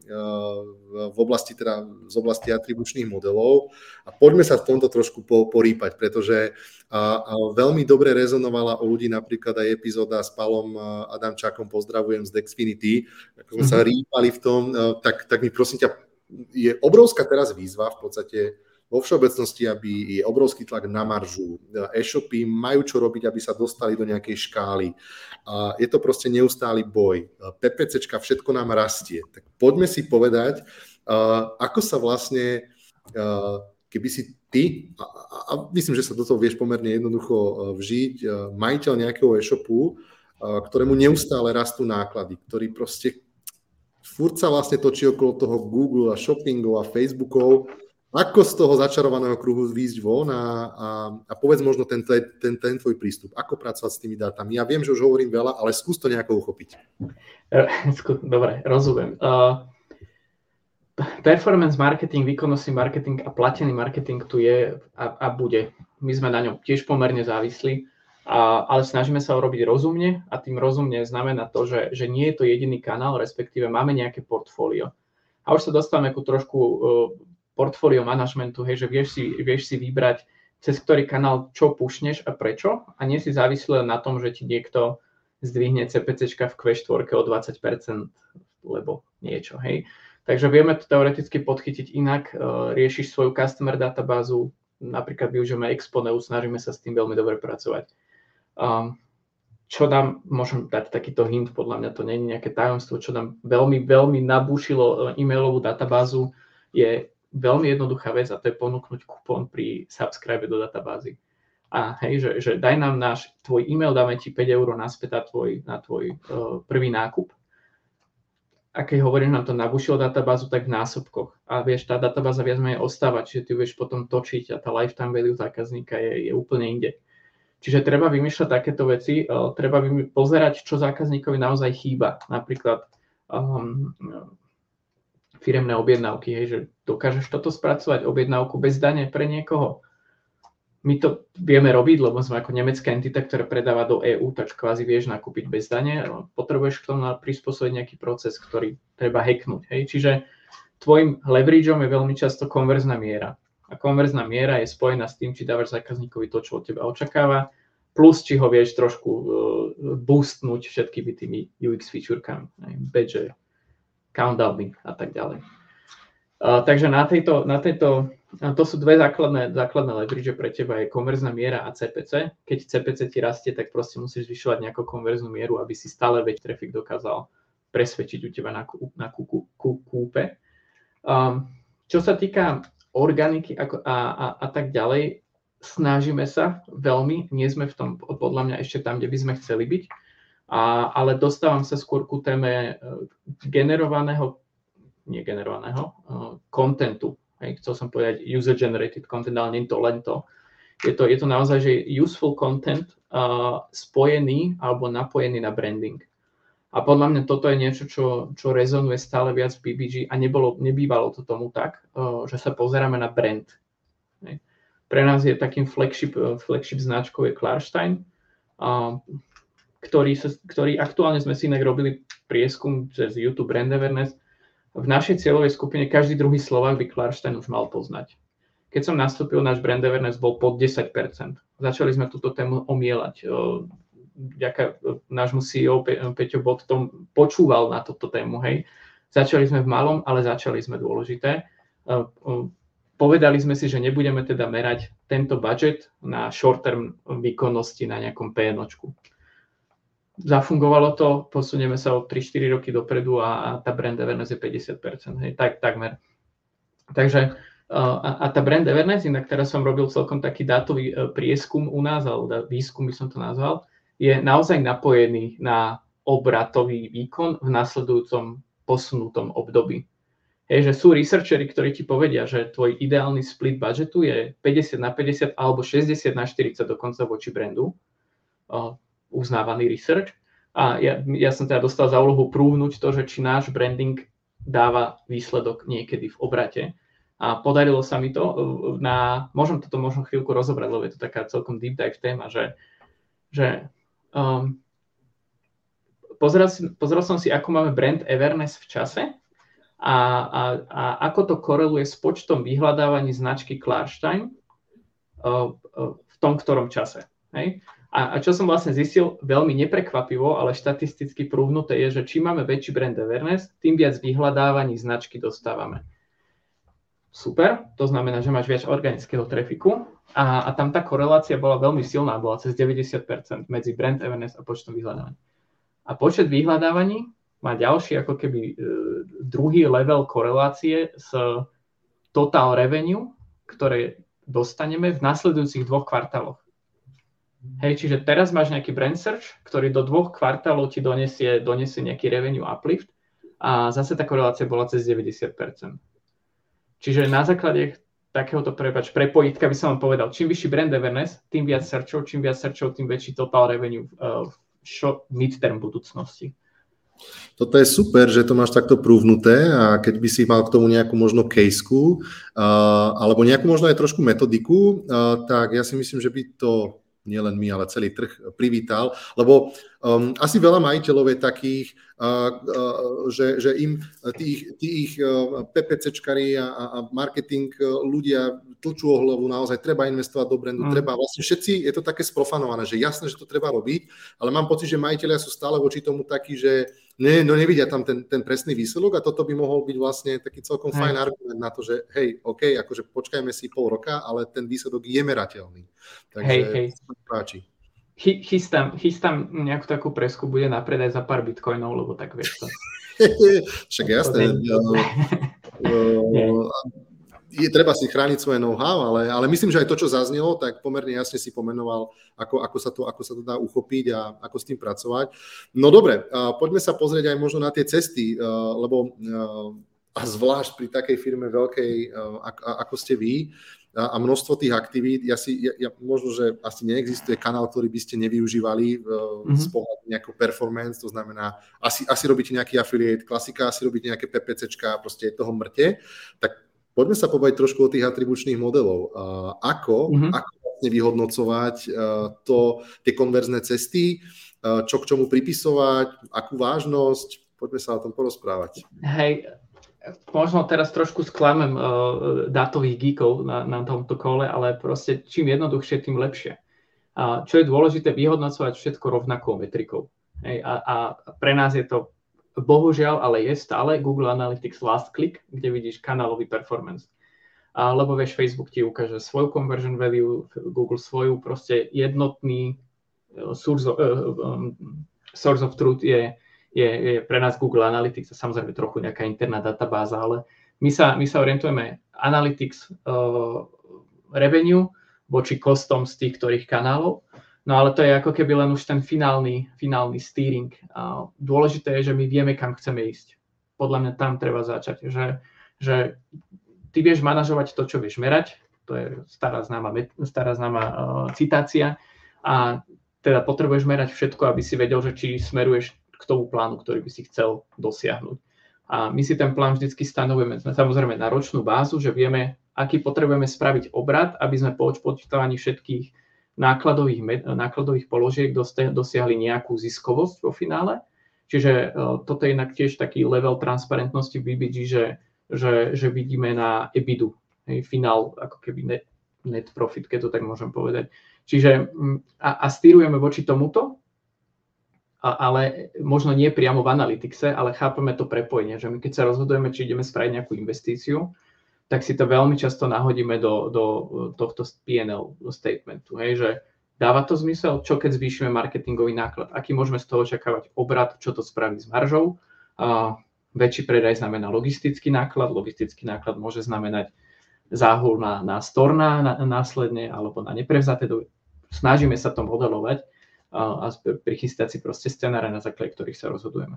v oblasti, teda z oblasti atribučných modelov a poďme sa v tomto trošku po, porýpať, pretože a, a veľmi dobre rezonovala u ľudí napríklad aj epizóda s Palom Adamčákom, pozdravujem z Dexfinity, ako sme sa mhm. rýpali v tom, tak, tak mi prosím ťa je obrovská teraz výzva v podstate vo všeobecnosti, aby je obrovský tlak na maržu. E-shopy majú čo robiť, aby sa dostali do nejakej škály. A je to proste neustály boj. PPCčka, všetko nám rastie. Tak poďme si povedať, ako sa vlastne, keby si ty, a myslím, že sa do toho vieš pomerne jednoducho vžiť, majiteľ nejakého e-shopu, ktorému neustále rastú náklady, ktorý proste furt sa vlastne točí okolo toho Google a shoppingov a Facebookov. Ako z toho začarovaného kruhu výjsť von a, a, a povedz možno ten, ten, ten tvoj prístup. Ako pracovať s tými dátami? Ja viem, že už hovorím veľa, ale skús to nejako uchopiť. Eh, dobre, rozumiem. Uh, performance marketing, výkonnostný marketing a platený marketing tu je a, a bude. My sme na ňom tiež pomerne závislí a, ale snažíme sa ho robiť rozumne a tým rozumne znamená to, že, že nie je to jediný kanál, respektíve máme nejaké portfólio. A už sa dostávame ku trošku uh, portfólio manažmentu, hej, že vieš si, vieš si vybrať, cez ktorý kanál čo pušneš a prečo a nie si závislý na tom, že ti niekto zdvihne CPC v Q4 o 20%, lebo niečo, hej. Takže vieme to teoreticky podchytiť inak, uh, riešiš svoju customer databázu, napríklad využijeme Exponeu, snažíme sa s tým veľmi dobre pracovať čo nám, môžem dať takýto hint, podľa mňa to nie je nejaké tajomstvo, čo nám veľmi, veľmi nabúšilo e, e-mailovú databázu, je veľmi jednoduchá vec a to je ponúknuť kupón pri subscribe do databázy. A hej, že, že daj nám náš, tvoj e-mail, dáme ti 5 eur naspäť na tvoj, na tvoj uh, prvý nákup. A keď hovorím, nám to nabúšilo databázu, tak v násobkoch. A vieš, tá databáza viac menej ostáva, čiže ty vieš potom točiť a tá lifetime value zákazníka je, je úplne inde. Čiže treba vymýšľať takéto veci, uh, treba pozerať, čo zákazníkovi naozaj chýba. Napríklad um, firemné objednávky, hej, že dokážeš toto spracovať, objednávku bez dane pre niekoho. My to vieme robiť, lebo sme ako nemecká entita, ktorá predáva do EÚ, tak kvázi vieš nakúpiť bez dane. Potrebuješ k tomu prispôsobiť nejaký proces, ktorý treba hacknúť. Hej. Čiže tvojim leverageom je veľmi často konverzná miera a konverzná miera je spojená s tým, či dávaš zákazníkovi to, čo od teba očakáva, plus či ho vieš trošku uh, boostnúť všetkými tými UX featurekami, badge, countdowny a tak ďalej. Uh, takže na tejto, na tejto, to sú dve základné, základné leverage pre teba, je konverzná miera a CPC. Keď CPC ti rastie, tak proste musíš zvyšovať nejakú konverznú mieru, aby si stále väčší trafik dokázal presvedčiť u teba na, na kú, kú, kú, kúpe. Um, čo sa týka organiky a, a, a tak ďalej, snažíme sa veľmi, nie sme v tom podľa mňa ešte tam, kde by sme chceli byť, a, ale dostávam sa skôr ku téme e, generovaného, nie generovaného, kontentu. Uh, chcel som povedať user-generated content, ale nie to len to. Je to, je to naozaj, že useful content uh, spojený alebo napojený na branding. A podľa mňa toto je niečo, čo, čo rezonuje stále viac v BBG a nebolo, nebývalo to tomu tak, že sa pozeráme na brand. Pre nás je takým flagship, flagship značkou je Klarstein, ktorý, ktorý aktuálne sme si inak robili prieskum cez YouTube Brand Awareness. V našej cieľovej skupine každý druhý Slovak by Klarstein už mal poznať. Keď som nastúpil, náš brand awareness bol pod 10%. Začali sme túto tému omielať vďaka e, nášmu CEO Pe- Peťo tom počúval na toto tému, hej. Začali sme v malom, ale začali sme dôležité. E, e, povedali sme si, že nebudeme teda merať tento budget na short-term výkonnosti na nejakom PNOčku. Zafungovalo to, posunieme sa o 3-4 roky dopredu a, a tá brand awareness je 50%, hej, tak, takmer. Takže a, a tá brand awareness, inak teraz som robil celkom taký dátový e, prieskum u nás, alebo výskum by som to nazval, je naozaj napojený na obratový výkon v nasledujúcom posunutom období. Hej, že sú researchery, ktorí ti povedia, že tvoj ideálny split budgetu je 50 na 50 alebo 60 na 40 dokonca voči brandu. Uh, uznávaný research. A ja, ja som teda dostal za úlohu prúvnuť to, že či náš branding dáva výsledok niekedy v obrate. A podarilo sa mi to na, môžem toto možno chvíľku rozobrať, lebo je to taká celkom deep dive téma, že, že um, pozrel, pozrel som si, ako máme brand awareness v čase a, a, a ako to koreluje s počtom vyhľadávaní značky Klarstein uh, uh, v tom ktorom čase. Hej? A, a čo som vlastne zistil, veľmi neprekvapivo, ale štatisticky prúhnuté je, že čím máme väčší brand awareness, tým viac vyhľadávaní značky dostávame. Super, to znamená, že máš viac organického trafiku a, a tam tá korelácia bola veľmi silná, bola cez 90% medzi brand awareness a počtom vyhľadávaní. A počet vyhľadávaní má ďalší ako keby e, druhý level korelácie s total revenue, ktoré dostaneme v nasledujúcich dvoch kvartáloch. Hej, čiže teraz máš nejaký brand search, ktorý do dvoch kvartálov ti donesie, donesie nejaký revenue uplift a zase tá korelácia bola cez 90%. Čiže na základe takéhoto prepač, prepojitka by som vám povedal, čím vyšší brand awareness, tým viac searchov, čím viac searchov, tým väčší total revenue uh, v short, midterm budúcnosti. Toto je super, že to máš takto prúvnuté a keď by si mal k tomu nejakú možno caseku uh, alebo nejakú možno aj trošku metodiku, uh, tak ja si myslím, že by to nielen my, ale celý trh privítal, lebo um, asi veľa majiteľov je takých, uh, uh, že, že im tých, tých uh, PPCčkari a, a marketing uh, ľudia tlčú o hlavu, naozaj treba investovať do brandu, mm. treba vlastne všetci, je to také sprofanované, že jasné, že to treba robiť, ale mám pocit, že majiteľia sú stále voči tomu takí, že ne, no nevidia tam ten, ten presný výsledok a toto by mohol byť vlastne taký celkom hej. fajn argument na to, že hej, OK, akože počkajme si pol roka, ale ten výsledok je merateľný. Takže hej, hej. páči. Chy, chystám, chystám nejakú takú presku, bude na predaj za pár bitcoinov, lebo tak vieš to. Však jasné. je treba si chrániť svoje know-how, ale, ale myslím, že aj to, čo zaznelo, tak pomerne jasne si pomenoval, ako, ako, sa to, ako sa to dá uchopiť a ako s tým pracovať. No dobre, poďme sa pozrieť aj možno na tie cesty, lebo a zvlášť pri takej firme veľkej, ako ste vy, a množstvo tých aktivít, ja si, ja, ja, možno, že asi neexistuje kanál, ktorý by ste nevyužívali mm-hmm. z pohľadu nejakého performance, to znamená, asi, asi robíte nejaký affiliate, klasika, asi robíte nejaké PPCčka, proste toho mŕte, tak Poďme sa pobaviť trošku o tých atribučných modelov. Ako, mm-hmm. ako vlastne vyhodnocovať to, tie konverzné cesty, čo k čomu pripisovať, akú vážnosť, poďme sa o tom porozprávať. Hej, možno teraz trošku sklamem uh, dátových geekov na, na tomto kole, ale proste čím jednoduchšie, tým lepšie. A čo je dôležité, vyhodnocovať všetko rovnakou metrikou. Hej, a, a pre nás je to bohužiaľ, ale je stále Google Analytics last click, kde vidíš kanálový performance. A, lebo vieš, Facebook ti ukáže svoju conversion value, Google svoju, proste jednotný uh, source, of, uh, um, source of truth je, je, je pre nás Google Analytics a samozrejme trochu nejaká interná databáza, ale my sa, my sa orientujeme Analytics uh, revenue voči kostom z tých ktorých kanálov No ale to je ako keby len už ten finálny, finálny steering. A dôležité je, že my vieme, kam chceme ísť. Podľa mňa tam treba začať, že, že ty vieš manažovať to, čo vieš merať, to je stará známa, stará známa uh, citácia a teda potrebuješ merať všetko, aby si vedel, že či smeruješ k tomu plánu, ktorý by si chcel dosiahnuť. A my si ten plán vždy stanovujeme samozrejme na ročnú bázu, že vieme, aký potrebujeme spraviť obrad, aby sme po odpočítavaní všetkých nákladových, nákladových položiek dosiahli nejakú ziskovosť vo finále. Čiže e, toto je inak tiež taký level transparentnosti BBG, že, že, že vidíme na EBIDu, hej, finál ako keby net, net profit, keď to tak môžem povedať. Čiže a, a stýrujeme voči tomuto, a, ale možno nie priamo v analytixe, ale chápeme to prepojenie, že my keď sa rozhodujeme, či ideme spraviť nejakú investíciu, tak si to veľmi často nahodíme do, do tohto PNL statementu, hej, že dáva to zmysel, čo keď zvýšime marketingový náklad, aký môžeme z toho očakávať obrad, čo to spraví s maržou. A väčší predaj znamená logistický náklad, logistický náklad môže znamenať záhul na, na storna na, následne alebo na neprevzaté do... Snažíme sa to modelovať a, a prichystať si proste scenáre, na základe ktorých sa rozhodujeme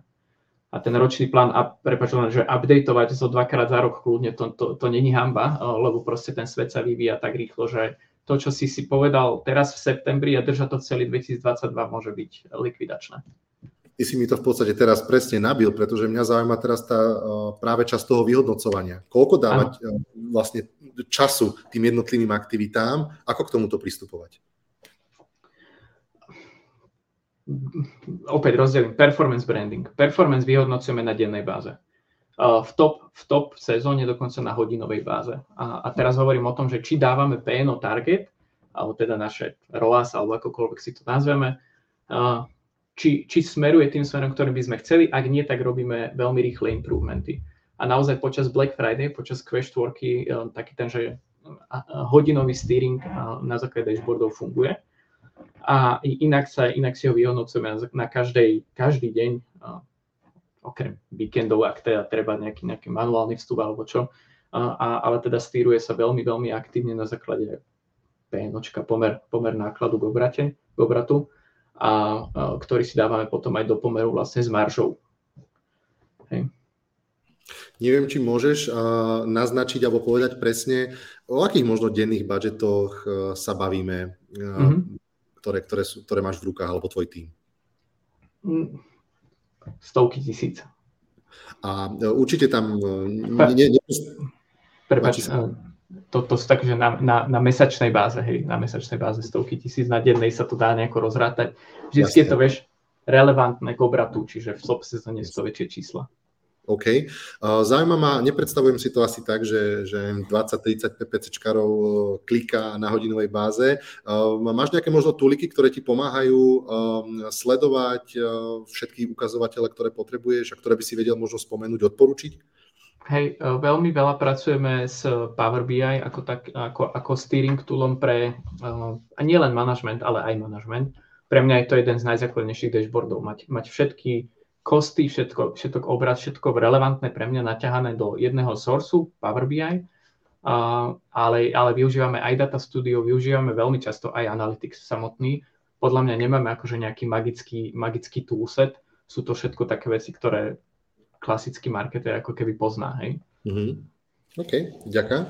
a ten ročný plán, a prepáč že updateovať zo dvakrát za rok kľudne, to, to, to není hamba, lebo proste ten svet sa vyvíja tak rýchlo, že to, čo si si povedal teraz v septembri a držať to celý 2022 môže byť likvidačné. Ty si mi to v podstate teraz presne nabil, pretože mňa zaujíma teraz tá práve čas toho vyhodnocovania. Koľko dávať ano. vlastne času tým jednotlivým aktivitám, ako k tomuto pristupovať? Opäť rozdelím performance branding. Performance vyhodnocujeme na dennej báze. V top, v top sezóne dokonca na hodinovej báze. A, a teraz hovorím o tom, že či dávame PNO target, alebo teda naše ROAS, alebo akokoľvek si to nazveme, či, či smeruje tým smerom, ktorým by sme chceli, ak nie, tak robíme veľmi rýchle improvementy. A naozaj počas Black Friday, počas Crash Tworky, taký ten, že hodinový steering na základe dashboardov funguje a inak, sa, inak si ho vyhodnocujeme na, každej, každý deň, okrem víkendov, ak teda treba nejaký, nejaký manuálny vstup alebo čo, a, ale teda stýruje sa veľmi, veľmi aktívne na základe PNOčka, pomer, pomer nákladu k, obrate, k obratu, a, a, ktorý si dávame potom aj do pomeru vlastne s maržou. Hej. Neviem, či môžeš uh, naznačiť alebo povedať presne, o akých možno denných budžetoch uh, sa bavíme. Uh, mm-hmm ktoré, ktoré, sú, ktoré máš v rukách, alebo tvoj tým? Mm, stovky tisíc. A e, určite tam... E, nie, nie, Prepač, e, to, to sú tak, že na, na, na mesačnej báze, hej, na mesačnej báze stovky tisíc, na dennej sa to dá nejako rozrátať. Vždycky je to, vieš, relevantné k obratu, čiže v top sezóne sú to väčšie čísla. OK. Zaujíma ma, nepredstavujem si to asi tak, že, že 20-30 PPCčkarov kliká na hodinovej báze. Máš nejaké možno tuliky, ktoré ti pomáhajú sledovať všetky ukazovatele, ktoré potrebuješ a ktoré by si vedel možno spomenúť, odporučiť? Hej, veľmi veľa pracujeme s Power BI ako, tak, ako, ako steering toolom pre a nie len management, ale aj management. Pre mňa je to jeden z najzákladnejších dashboardov, mať, mať všetky kosty, všetko, všetko obraz, všetko relevantné pre mňa naťahané do jedného sourcu, Power BI, a, ale, ale využívame aj Data Studio, využívame veľmi často aj Analytics samotný. Podľa mňa nemáme akože nejaký magický, magický toolset, sú to všetko také veci, ktoré klasický marketer ako keby pozná, hej. Mm-hmm. OK, ďakujem.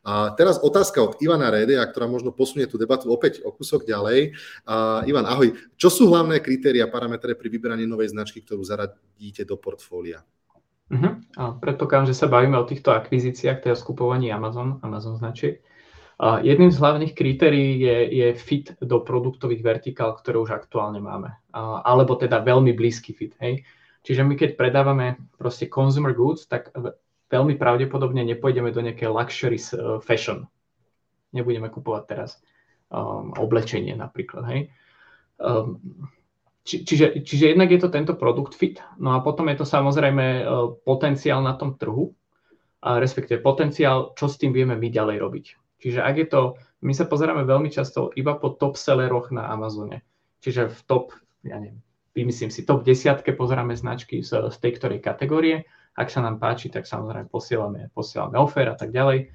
A teraz otázka od Ivana Redeja, ktorá možno posunie tú debatu opäť o kúsok ďalej. A Ivan, ahoj. Čo sú hlavné kritéria, parametre pri vyberaní novej značky, ktorú zaradíte do portfólia? Uh-huh. A predpokladám, že sa bavíme o týchto akvizíciách, teda skupovaní Amazon, Amazon značiek. A jedným z hlavných kritérií je, je fit do produktových vertikál, ktoré už aktuálne máme. A, alebo teda veľmi blízky fit. Hej? Čiže my keď predávame proste consumer goods, tak veľmi pravdepodobne nepôjdeme do nejakej luxury uh, fashion. Nebudeme kupovať teraz um, oblečenie napríklad, hej. Um, či, čiže, čiže jednak je to tento produkt fit, no a potom je to samozrejme uh, potenciál na tom trhu, a respektíve potenciál, čo s tým vieme my ďalej robiť. Čiže ak je to, my sa pozeráme veľmi často iba po top selleroch na Amazone. Čiže v top, ja neviem, vymyslím si, top desiatke pozeráme značky z, z tej ktorej kategórie ak sa nám páči, tak samozrejme posielame, posielame offer a tak ďalej.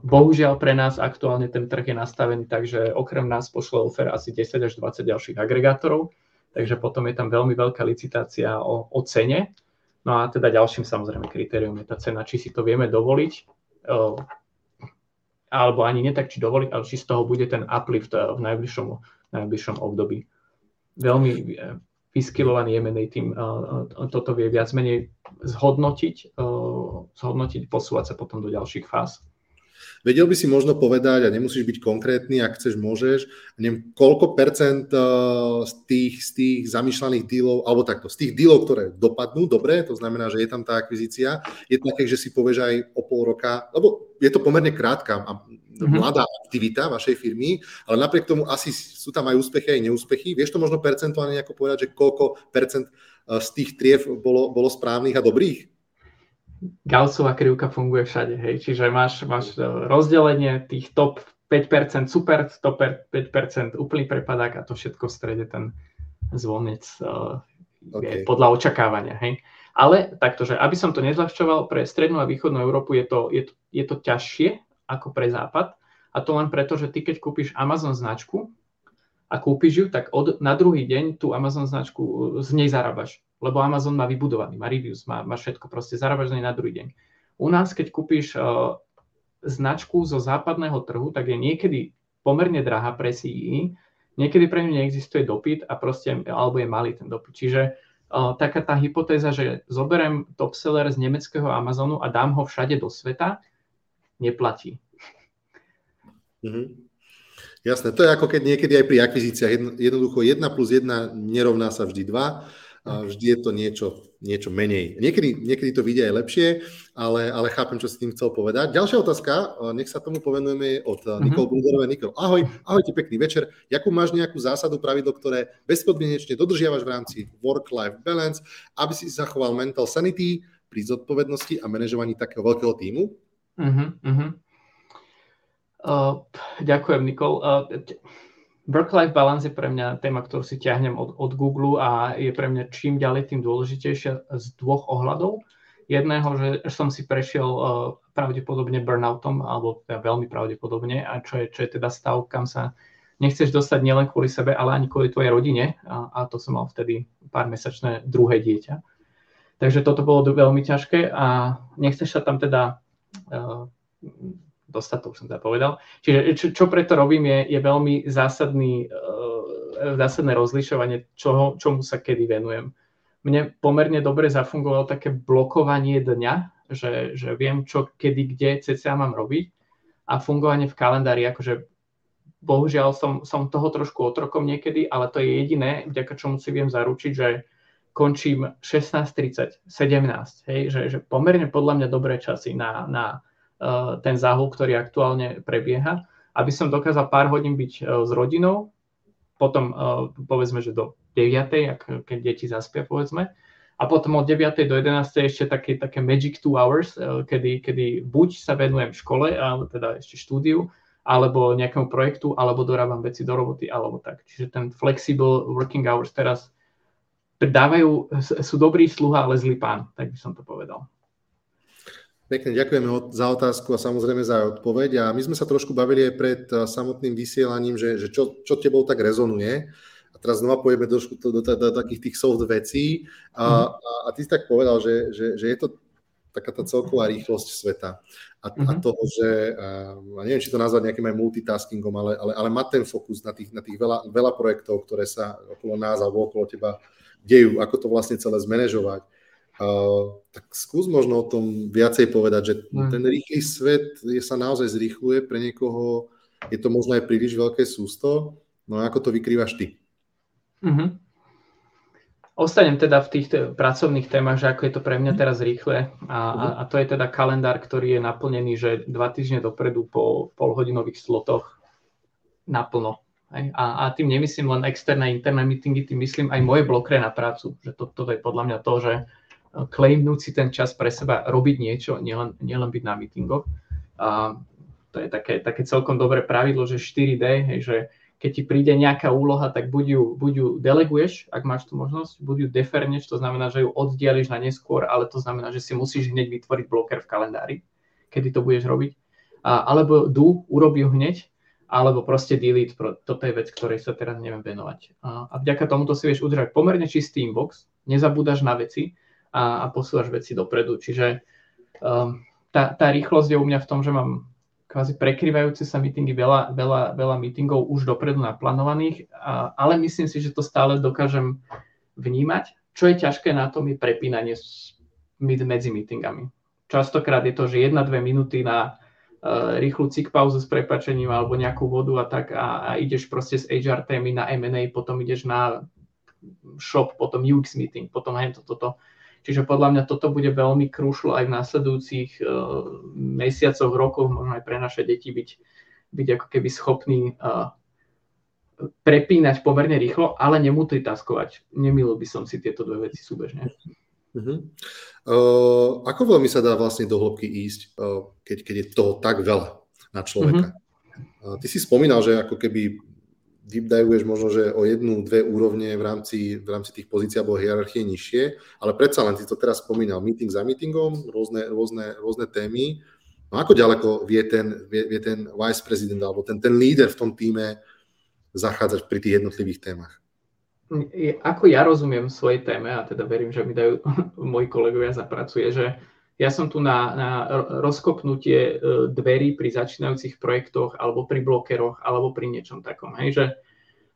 Bohužiaľ pre nás aktuálne ten trh je nastavený tak, že okrem nás pošle offer asi 10 až 20 ďalších agregátorov, takže potom je tam veľmi veľká licitácia o, o cene. No a teda ďalším samozrejme kritérium je tá cena, či si to vieme dovoliť, alebo ani nie tak, či dovoliť, ale či z toho bude ten uplift v najbližšom, najbližšom období. Veľmi vyskilovaný M&A tým toto vie viac menej zhodnotiť, zhodnotiť, posúvať sa potom do ďalších fáz. Vedel by si možno povedať, a nemusíš byť konkrétny, ak chceš, môžeš, neviem, koľko percent z tých, z tých zamýšľaných dílov, alebo takto, z tých dílov, ktoré dopadnú, dobre, to znamená, že je tam tá akvizícia, je také, že si povieš aj o pol roka, lebo je to pomerne krátka a. mladá aktivita vašej firmy, ale napriek tomu asi sú tam aj úspechy, aj neúspechy. Vieš to možno percentuálne nejako povedať, že koľko percent e, z tých triev bolo, bolo správnych a dobrých? Gaussová krivka funguje všade, hej, čiže máš, máš e, rozdelenie tých top 5% super, top 5% úplný prepadák a to všetko v strede ten zvonec uh, okay. je podľa očakávania, hej. Ale takto, že aby som to nezľahčoval, pre strednú a východnú Európu je to, je, to, je to ťažšie ako pre západ a to len preto, že ty keď kúpiš Amazon značku a kúpiš ju, tak od, na druhý deň tú Amazon značku z nej zarábaš lebo Amazon má vybudovaný, má reviews, má, má všetko, proste zarábaš na druhý deň. U nás, keď kúpiš uh, značku zo západného trhu, tak je niekedy pomerne drahá pre CE, niekedy pre ňu neexistuje dopyt a proste, alebo je malý ten dopyt. Čiže uh, taká tá hypotéza, že zoberiem top seller z nemeckého Amazonu a dám ho všade do sveta, neplatí. Mm-hmm. Jasné, to je ako keď niekedy aj pri akvizíciách jednoducho 1 plus 1 nerovná sa vždy 2 vždy je to niečo, niečo menej. Niekedy, niekedy to vidia aj lepšie, ale, ale chápem, čo si tým chcel povedať. Ďalšia otázka, nech sa tomu povenujeme od uh-huh. Nikol Bruderovej. Nikol, ahoj, ahojte, pekný večer. Jakú máš nejakú zásadu, pravidlo, ktoré bezpodmienečne dodržiavaš v rámci work-life balance, aby si zachoval mental sanity pri zodpovednosti a manažovaní takého veľkého týmu? Uh-huh. Uh, ďakujem, Nikol. Uh, Work-life balance je pre mňa téma, ktorú si ťahnem od, od Google a je pre mňa čím ďalej tým dôležitejšia z dvoch ohľadov. Jedného, že som si prešiel uh, pravdepodobne burnoutom, alebo teda veľmi pravdepodobne, a čo je, čo je teda stav, kam sa nechceš dostať nielen kvôli sebe, ale ani kvôli tvojej rodine. A, a to som mal vtedy pár mesačné druhé dieťa. Takže toto bolo veľmi ťažké a nechceš sa tam teda uh, dostatok som teda povedal. Čiže čo, čo preto robím je, je veľmi zásadný, uh, zásadné rozlišovanie, čoho, čomu sa kedy venujem. Mne pomerne dobre zafungovalo také blokovanie dňa, že, že viem, čo kedy, kde cca mám robiť a fungovanie v kalendári, akože bohužiaľ som, som toho trošku otrokom niekedy, ale to je jediné, vďaka čomu si viem zaručiť, že končím 16.30, 17, hej, že, že pomerne podľa mňa dobré časy na, na Eh, ten záhul, ktorý aktuálne prebieha, aby som dokázal pár hodín byť eh, s rodinou, potom eh, povedzme, že do 9, keď deti zaspia, povedzme, a potom od 9. do 11. ešte také, také magic two hours, kedy, kedy buď sa venujem škole, alebo teda ešte štúdiu, alebo nejakému projektu, alebo dorábam veci do roboty, alebo tak. Čiže ten flexible working hours teraz dávajú, sú dobrý sluha, ale zlý pán, tak by som to povedal. Pekne ďakujeme za otázku a samozrejme za odpoveď. A my sme sa trošku bavili aj pred samotným vysielaním, že, že čo, čo tebou tak rezonuje. A teraz znova pojeme trošku do, do, do, do takých tých soft vecí. A, a, a ty si tak povedal, že, že, že je to taká tá celková rýchlosť sveta. A, a mhm. toho, že, a neviem, či to nazvať nejakým aj multitaskingom, ale, ale, ale mať ten fokus na tých, na tých veľa, veľa projektov, ktoré sa okolo nás alebo okolo teba dejú, ako to vlastne celé zmanéžovať Uh, tak skús možno o tom viacej povedať, že hmm. ten rýchly svet je, sa naozaj zrýchluje, pre niekoho je to možno aj príliš veľké sústo, no a ako to vykrývaš ty? Uh-huh. Ostanem teda v tých pracovných témach, že ako je to pre mňa teraz rýchle a, a, a to je teda kalendár, ktorý je naplnený, že dva týždne dopredu po polhodinových slotoch naplno. A, a tým nemyslím len externé, interné meetingy, tým myslím aj moje blokre na prácu. Že to, toto je podľa mňa to, že claimnúť si ten čas pre seba, robiť niečo, nielen, nielen byť na meetingoch. A to je také, také celkom dobré pravidlo, že 4D, hej, že keď ti príde nejaká úloha, tak buď ju, buď ju deleguješ, ak máš tú možnosť, buď ju deferneš, to znamená, že ju oddiališ na neskôr, ale to znamená, že si musíš hneď vytvoriť bloker v kalendári, kedy to budeš robiť. A, alebo do, urob ju hneď, alebo proste delete, toto je vec, ktorej sa teraz neviem venovať. A, a vďaka tomuto si vieš udržať pomerne čistý inbox, nezabúdaš na veci, a, a posúvaš veci dopredu. Čiže um, tá, tá rýchlosť je u mňa v tom, že mám kvázi prekrývajúce sa meetingy, veľa, veľa, veľa meetingov už dopredu naplánovaných, a, ale myslím si, že to stále dokážem vnímať. Čo je ťažké na tom je prepínanie medzi meetingami. Častokrát je to, že jedna-dve minúty na rýchlu cik pauzu s prepačením alebo nejakú vodu a tak a, a ideš proste z HR témy na M&A, potom ideš na shop, potom UX meeting, potom aj toto. To. Čiže podľa mňa toto bude veľmi krúšlo aj v následujúcich uh, mesiacoch, rokoch, možno aj pre naše deti byť, byť ako keby schopný uh, prepínať pomerne rýchlo, ale nemultitaskovať. Nemilo by som si tieto dve veci súbežne. Uh-huh. Uh, ako veľmi sa dá vlastne do hĺbky ísť, uh, keď, keď je toho tak veľa na človeka? Uh-huh. Uh, ty si spomínal, že ako keby deep možno, že o jednu, dve úrovne v rámci, v rámci tých pozícií alebo hierarchie nižšie, ale predsa len si to teraz spomínal, meeting za meetingom, rôzne, rôzne, rôzne témy. No ako ďaleko vie ten, vie, vie ten vice president alebo ten, ten líder v tom týme zachádzať pri tých jednotlivých témach? Ako ja rozumiem svojej téme, a teda verím, že mi dajú moji kolegovia zapracuje, že ja som tu na, na rozkopnutie e, dverí pri začínajúcich projektoch alebo pri blokeroch alebo pri niečom takom. Hej, že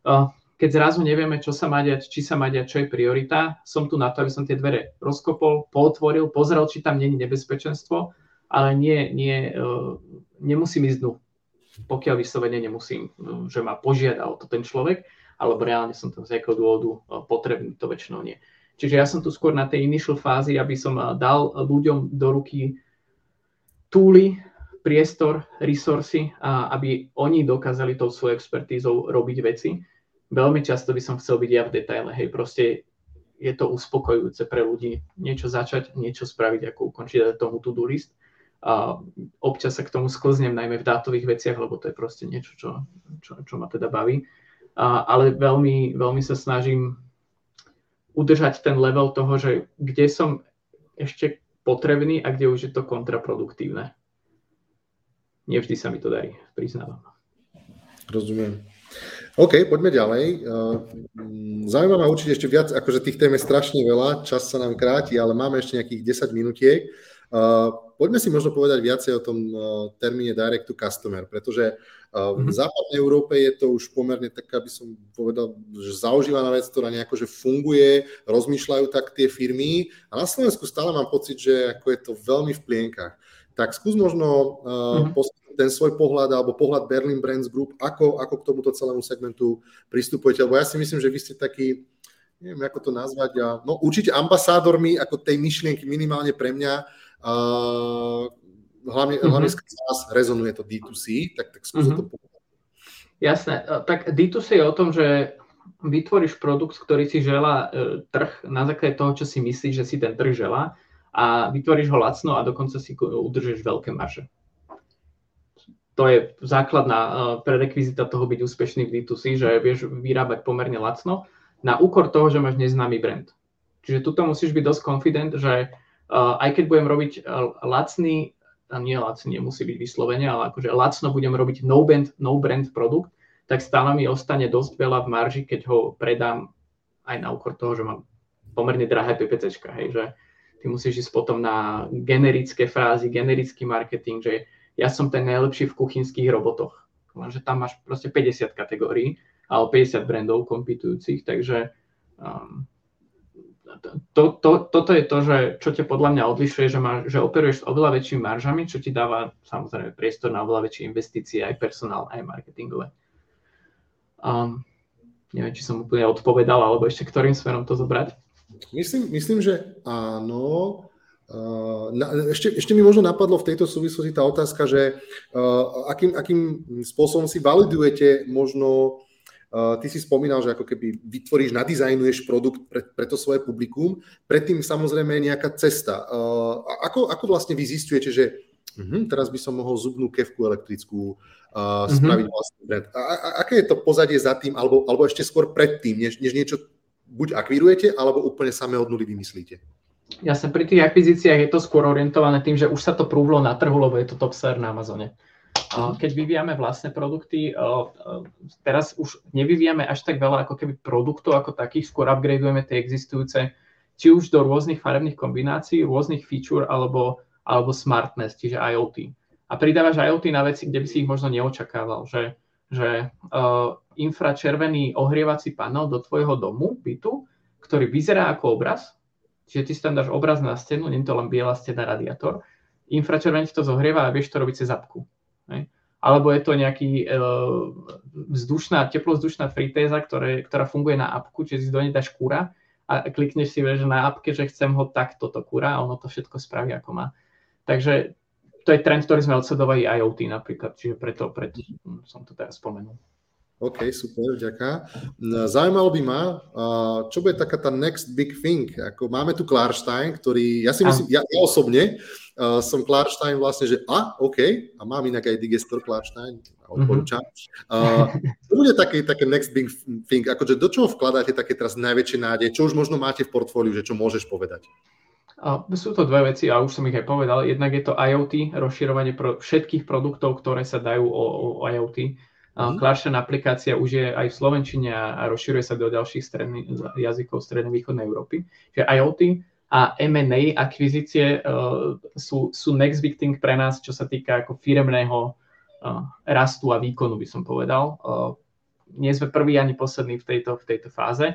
e, keď zrazu nevieme, čo sa má diať, či sa má diať, čo je priorita, som tu na to, aby som tie dvere rozkopol, potvoril, pozrel, či tam není nebezpečenstvo, ale nie, nie, e, nemusím ísť dnu, pokiaľ vyslovene nemusím, že ma požiada o to ten človek, alebo reálne som tam z nejakého dôvodu potrebný, to väčšinou nie. Čiže ja som tu skôr na tej initial fázi, aby som eh, dal ľuďom do ruky túly, priestor, resursy, aby oni dokázali tou svojou expertízou robiť veci. Veľmi často by som chcel byť ja v detaile, hej, proste je to uspokojujúce pre ľudí niečo začať, niečo spraviť, ako ukončiť tomu to-do list. A občas sa k tomu sklznem, najmä v dátových veciach, lebo to je proste niečo, čo, čo, čo ma teda baví. A, ale veľmi, veľmi sa snažím udržať ten level toho, že kde som ešte potrebný a kde už je to kontraproduktívne. Nevždy sa mi to darí, priznávam. Rozumiem. OK, poďme ďalej. Zaujímavé určite ešte viac, akože tých tém je strašne veľa, čas sa nám kráti, ale máme ešte nejakých 10 minutiek. Poďme si možno povedať viacej o tom termíne direct to customer, pretože v mhm. západnej Európe je to už pomerne tak, aby som povedal, že zaužívaná vec, ktorá nejako že funguje, rozmýšľajú tak tie firmy a na Slovensku stále mám pocit, že ako je to veľmi v plienkach. Tak skús možno uh, ten svoj pohľad alebo pohľad Berlin Brands Group, ako, ako k tomuto celému segmentu pristupujete, lebo ja si myslím, že vy ste taký, neviem ako to nazvať, a, no určite ambasádormi ako tej myšlienky minimálne pre mňa, uh, hlavne, mm-hmm. hlavne z vás rezonuje to D2C, tak, tak skús mm-hmm. to povedať. Jasné, tak D2C je o tom, že vytvoríš produkt, ktorý si želá e, trh na základe toho, čo si myslíš, že si ten trh želá a vytvoríš ho lacno a dokonca si udržíš veľké marže. To je základná e, prerekvizita toho byť úspešný v D2C, že vieš vyrábať pomerne lacno na úkor toho, že máš neznámy brand. Čiže tuto musíš byť dosť confident, že aj keď budem robiť uh, lacný a nie lacný, nemusí byť vyslovene, ale akože lacno budem robiť no brand, no brand produkt, tak stále mi ostane dosť veľa v marži, keď ho predám aj na úkor toho, že mám pomerne drahé PPCčka, hej, že ty musíš ísť potom na generické frázy, generický marketing, že ja som ten najlepší v kuchynských robotoch. Lenže tam máš proste 50 kategórií alebo 50 brandov kompitujúcich, takže um, to, to, toto je to, že, čo ťa podľa mňa odlišuje, že, má, že operuješ s oveľa väčšími maržami, čo ti dáva samozrejme priestor na oveľa väčšie investície, aj personál, aj marketingové. Um, neviem, či som úplne odpovedal, alebo ešte ktorým smerom to zobrať. Myslím, myslím že áno. Uh, na, ešte, ešte mi možno napadlo v tejto súvislosti tá otázka, že uh, akým, akým spôsobom si validujete možno ty si spomínal, že ako keby vytvoríš, nadizajnuješ produkt pre, pre to svoje publikum, predtým samozrejme je nejaká cesta. Uh, ako, ako vlastne vy zistujete, že uh, teraz by som mohol zubnú kevku elektrickú uh, uh-huh. spraviť vlastný brand. A, a, aké je to pozadie za tým, alebo, alebo ešte skôr predtým, než, než niečo buď akvirujete, alebo úplne samé od nuly vymyslíte? Jasne, pri tých akvizíciách je to skôr orientované tým, že už sa to prúvlo na trhu, lebo je to top seller na Amazone. Keď vyvíjame vlastné produkty, teraz už nevyvíjame až tak veľa ako keby produktov ako takých, skôr upgradeujeme tie existujúce, či už do rôznych farebných kombinácií, rôznych feature alebo, alebo smartness, čiže IoT. A pridávaš IoT na veci, kde by si ich možno neočakával, že, že uh, infračervený ohrievací panel do tvojho domu, bytu, ktorý vyzerá ako obraz, čiže ty si tam dáš obraz na stenu, nie je to len biela stena radiátor, infračervený to zohrieva a vieš to robiť cez zapku. Alebo je to nejaký uh, vzdušná, teplovzdušná fritéza, ktoré, ktorá funguje na apku, čiže si do nej dáš kúra a klikneš si že na apke, že chcem ho takto to kúra a ono to všetko spraví ako má. Takže to je trend, ktorý sme odsledovali IoT napríklad, čiže preto, preto som to teraz spomenul. OK, super, ďaká. Zaujímalo by ma, čo bude taká tá next big thing. Ako máme tu Klarstein, ktorý, ja si myslím, ja, ja osobne uh, som Klarstein vlastne, že a, OK, a mám inak aj digestor Klarstein, odporúčam. Uh, čo bude také, také next big thing, akože do čoho vkladáte také teraz najväčšie nádej, čo už možno máte v portfóliu, že čo môžeš povedať? A sú to dve veci a už som ich aj povedal. Jednak je to IoT, rozširovanie pro všetkých produktov, ktoré sa dajú o, o IoT Mm. Clarkson aplikácia už je aj v Slovenčine a rozširuje sa do ďalších stredný, jazykov strednej východnej Európy. Čiže IoT a M&A akvizície uh, sú, sú next big thing pre nás, čo sa týka ako firemného uh, rastu a výkonu, by som povedal. Uh, nie sme prví ani poslední v tejto, v tejto fáze.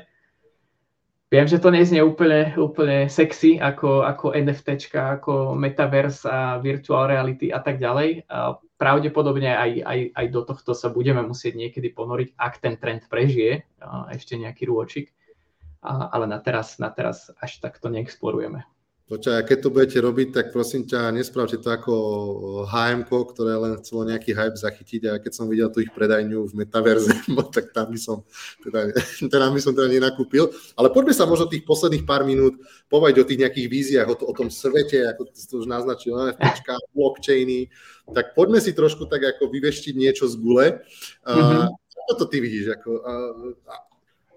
Viem, že to neznie úplne, úplne sexy ako, ako NFTčka, ako metaverse a virtual reality a tak ďalej. Uh, pravdepodobne aj, aj, aj do tohto sa budeme musieť niekedy ponoriť, ak ten trend prežije, ešte nejaký rôčik, ale na teraz, na teraz až takto neexplorujeme. Počkaj, keď to budete robiť, tak prosím ťa, nespravte to ako HM, ktoré len chcelo nejaký hype zachytiť a keď som videl tu ich predajňu v metaverze, no, tak tam by som teda, teda by som teda nenakúpil. Ale poďme sa možno tých posledných pár minút povedať o tých nejakých víziách, o, to, o tom svete, ako to už naznačil, NFT, blockchainy, tak poďme si trošku tak ako vyveštiť niečo z gule. Mm-hmm. Ako to ty vidíš? Ako, a,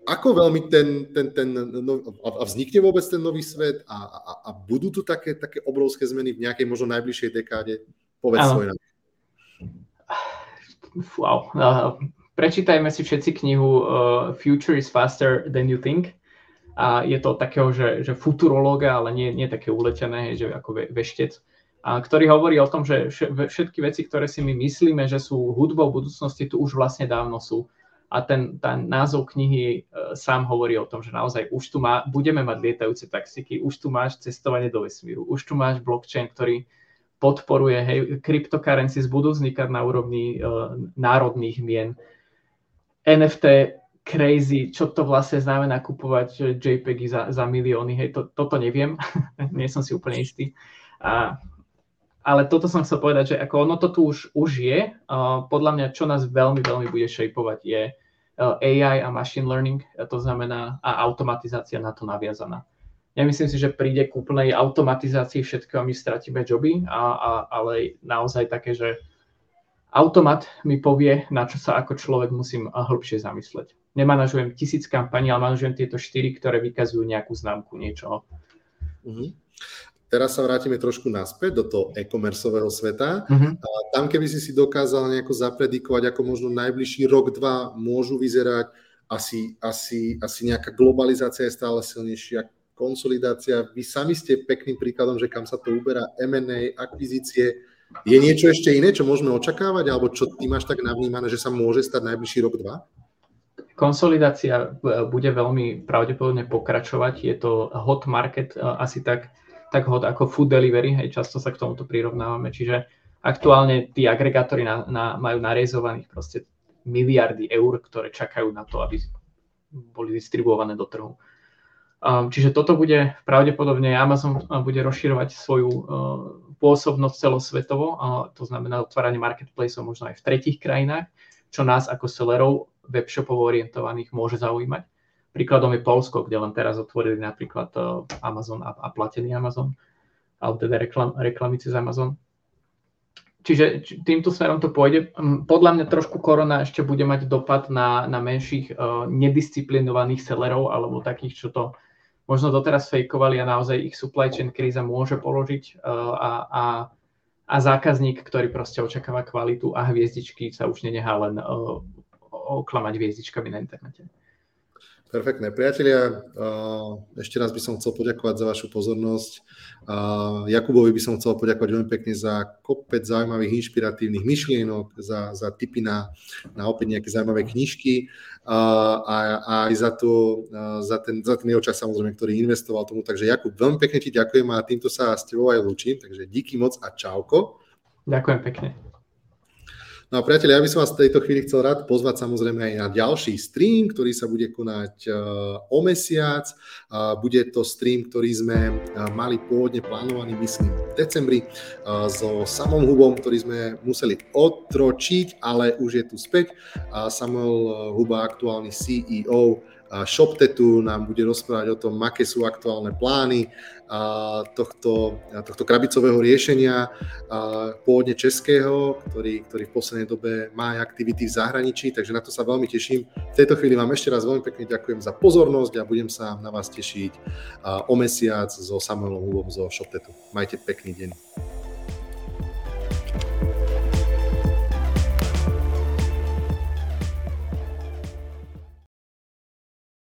ako veľmi ten, ten, ten no, a vznikne vôbec ten nový svet a, a, a budú tu také, také obrovské zmeny v nejakej možno najbližšej dekáde? Povedz svoj nám. Wow. Uh, prečítajme si všetci knihu uh, Future is faster than you think. A je to takého, že, že futurológa, ale nie, nie také uletené, že ako ve, veštec, a ktorý hovorí o tom, že všetky veci, ktoré si my myslíme, že sú hudbou budúcnosti, tu už vlastne dávno sú a ten, ten názov knihy e, sám hovorí o tom, že naozaj už tu má, budeme mať lietajúce taxiky, už tu máš cestovanie do vesmíru, už tu máš blockchain, ktorý podporuje, hej, cryptocurrencies budú vznikať na úrovni e, národných mien. NFT crazy, čo to vlastne znamená kupovať JPEGy za, za milióny, hej, to, toto neviem, nie som si úplne istý. A ale toto som chcel povedať, že ako ono to tu už, už je. Uh, podľa mňa, čo nás veľmi, veľmi bude šejpovať, je AI a machine learning, a to znamená a automatizácia na to naviazaná. Nemyslím si, že príde k úplnej automatizácii všetkého a my stratíme joby, a, a, ale naozaj také, že automat mi povie, na čo sa ako človek musím hĺbšie zamysleť. Nemanažujem tisíc kampaní, ale manažujem tieto štyri, ktoré vykazujú nejakú známku niečoho. Mm-hmm. Teraz sa vrátime trošku naspäť do toho e-commerceového sveta. Uh-huh. A tam, keby si si dokázal nejako zapredikovať, ako možno najbližší rok, dva môžu vyzerať, asi, asi, asi nejaká globalizácia je stále silnejšia, konsolidácia. Vy sami ste pekným príkladom, že kam sa to uberá, M&A, akvizície. Je niečo ešte iné, čo môžeme očakávať, alebo čo ty máš tak navnímané, že sa môže stať najbližší rok, dva? Konsolidácia bude veľmi pravdepodobne pokračovať. Je to hot market asi tak tak hod ako food delivery, hej, často sa k tomuto prirovnávame, čiže aktuálne tí agregátori na, na, majú narezovaných proste miliardy eur, ktoré čakajú na to, aby boli distribuované do trhu. Um, čiže toto bude pravdepodobne, Amazon uh, bude rozširovať svoju uh, pôsobnosť celosvetovo, uh, to znamená otváranie marketplaceov možno aj v tretich krajinách, čo nás ako sellerov webshopovo orientovaných môže zaujímať. Príkladom je Polsko, kde len teraz otvorili napríklad e, Amazon a, a platený Amazon, alebo teda reklam, reklamy cez Amazon. Čiže týmto smerom to pôjde. Podľa mňa trošku korona ešte bude mať dopad na, na menších uh, nedisciplinovaných sellerov alebo takých, čo to možno doteraz fejkovali a naozaj ich supply chain kríza môže položiť uh, a, a, a zákazník, ktorý proste očakáva kvalitu a hviezdičky sa už nenechá len uh, oklamať hviezdičkami na internete. Perfektné. Priatelia, ešte raz by som chcel poďakovať za vašu pozornosť. Jakubovi by som chcel poďakovať veľmi pekne za kopec zaujímavých, inšpiratívnych myšlienok, za, za tipy na, na opäť nejaké zaujímavé knižky a, a aj za, to, za, ten, za ten jeho čas samozrejme, ktorý investoval tomu. Takže Jakub, veľmi pekne ti ďakujem a týmto sa s tebou aj lúčim. Takže díky moc a čauko. Ďakujem pekne. No a priatelia, ja by som vás v tejto chvíli chcel rád pozvať samozrejme aj na ďalší stream, ktorý sa bude konať uh, o mesiac. Bude to stream, ktorý sme uh, mali pôvodne plánovaný, myslím, v decembri so Samom Hubom, ktorý sme museli otročiť, ale už je tu späť. Samuel Huba, aktuálny CEO ShopTetu nám bude rozprávať o tom, aké sú aktuálne plány tohto, tohto krabicového riešenia, pôvodne českého, ktorý, ktorý v poslednej dobe má aj aktivity v zahraničí, takže na to sa veľmi teším. V tejto chvíli vám ešte raz veľmi pekne ďakujem za pozornosť a budem sa na vás tešiť o mesiac so Samuelom Hubom zo ShopTetu. Majte pekný deň.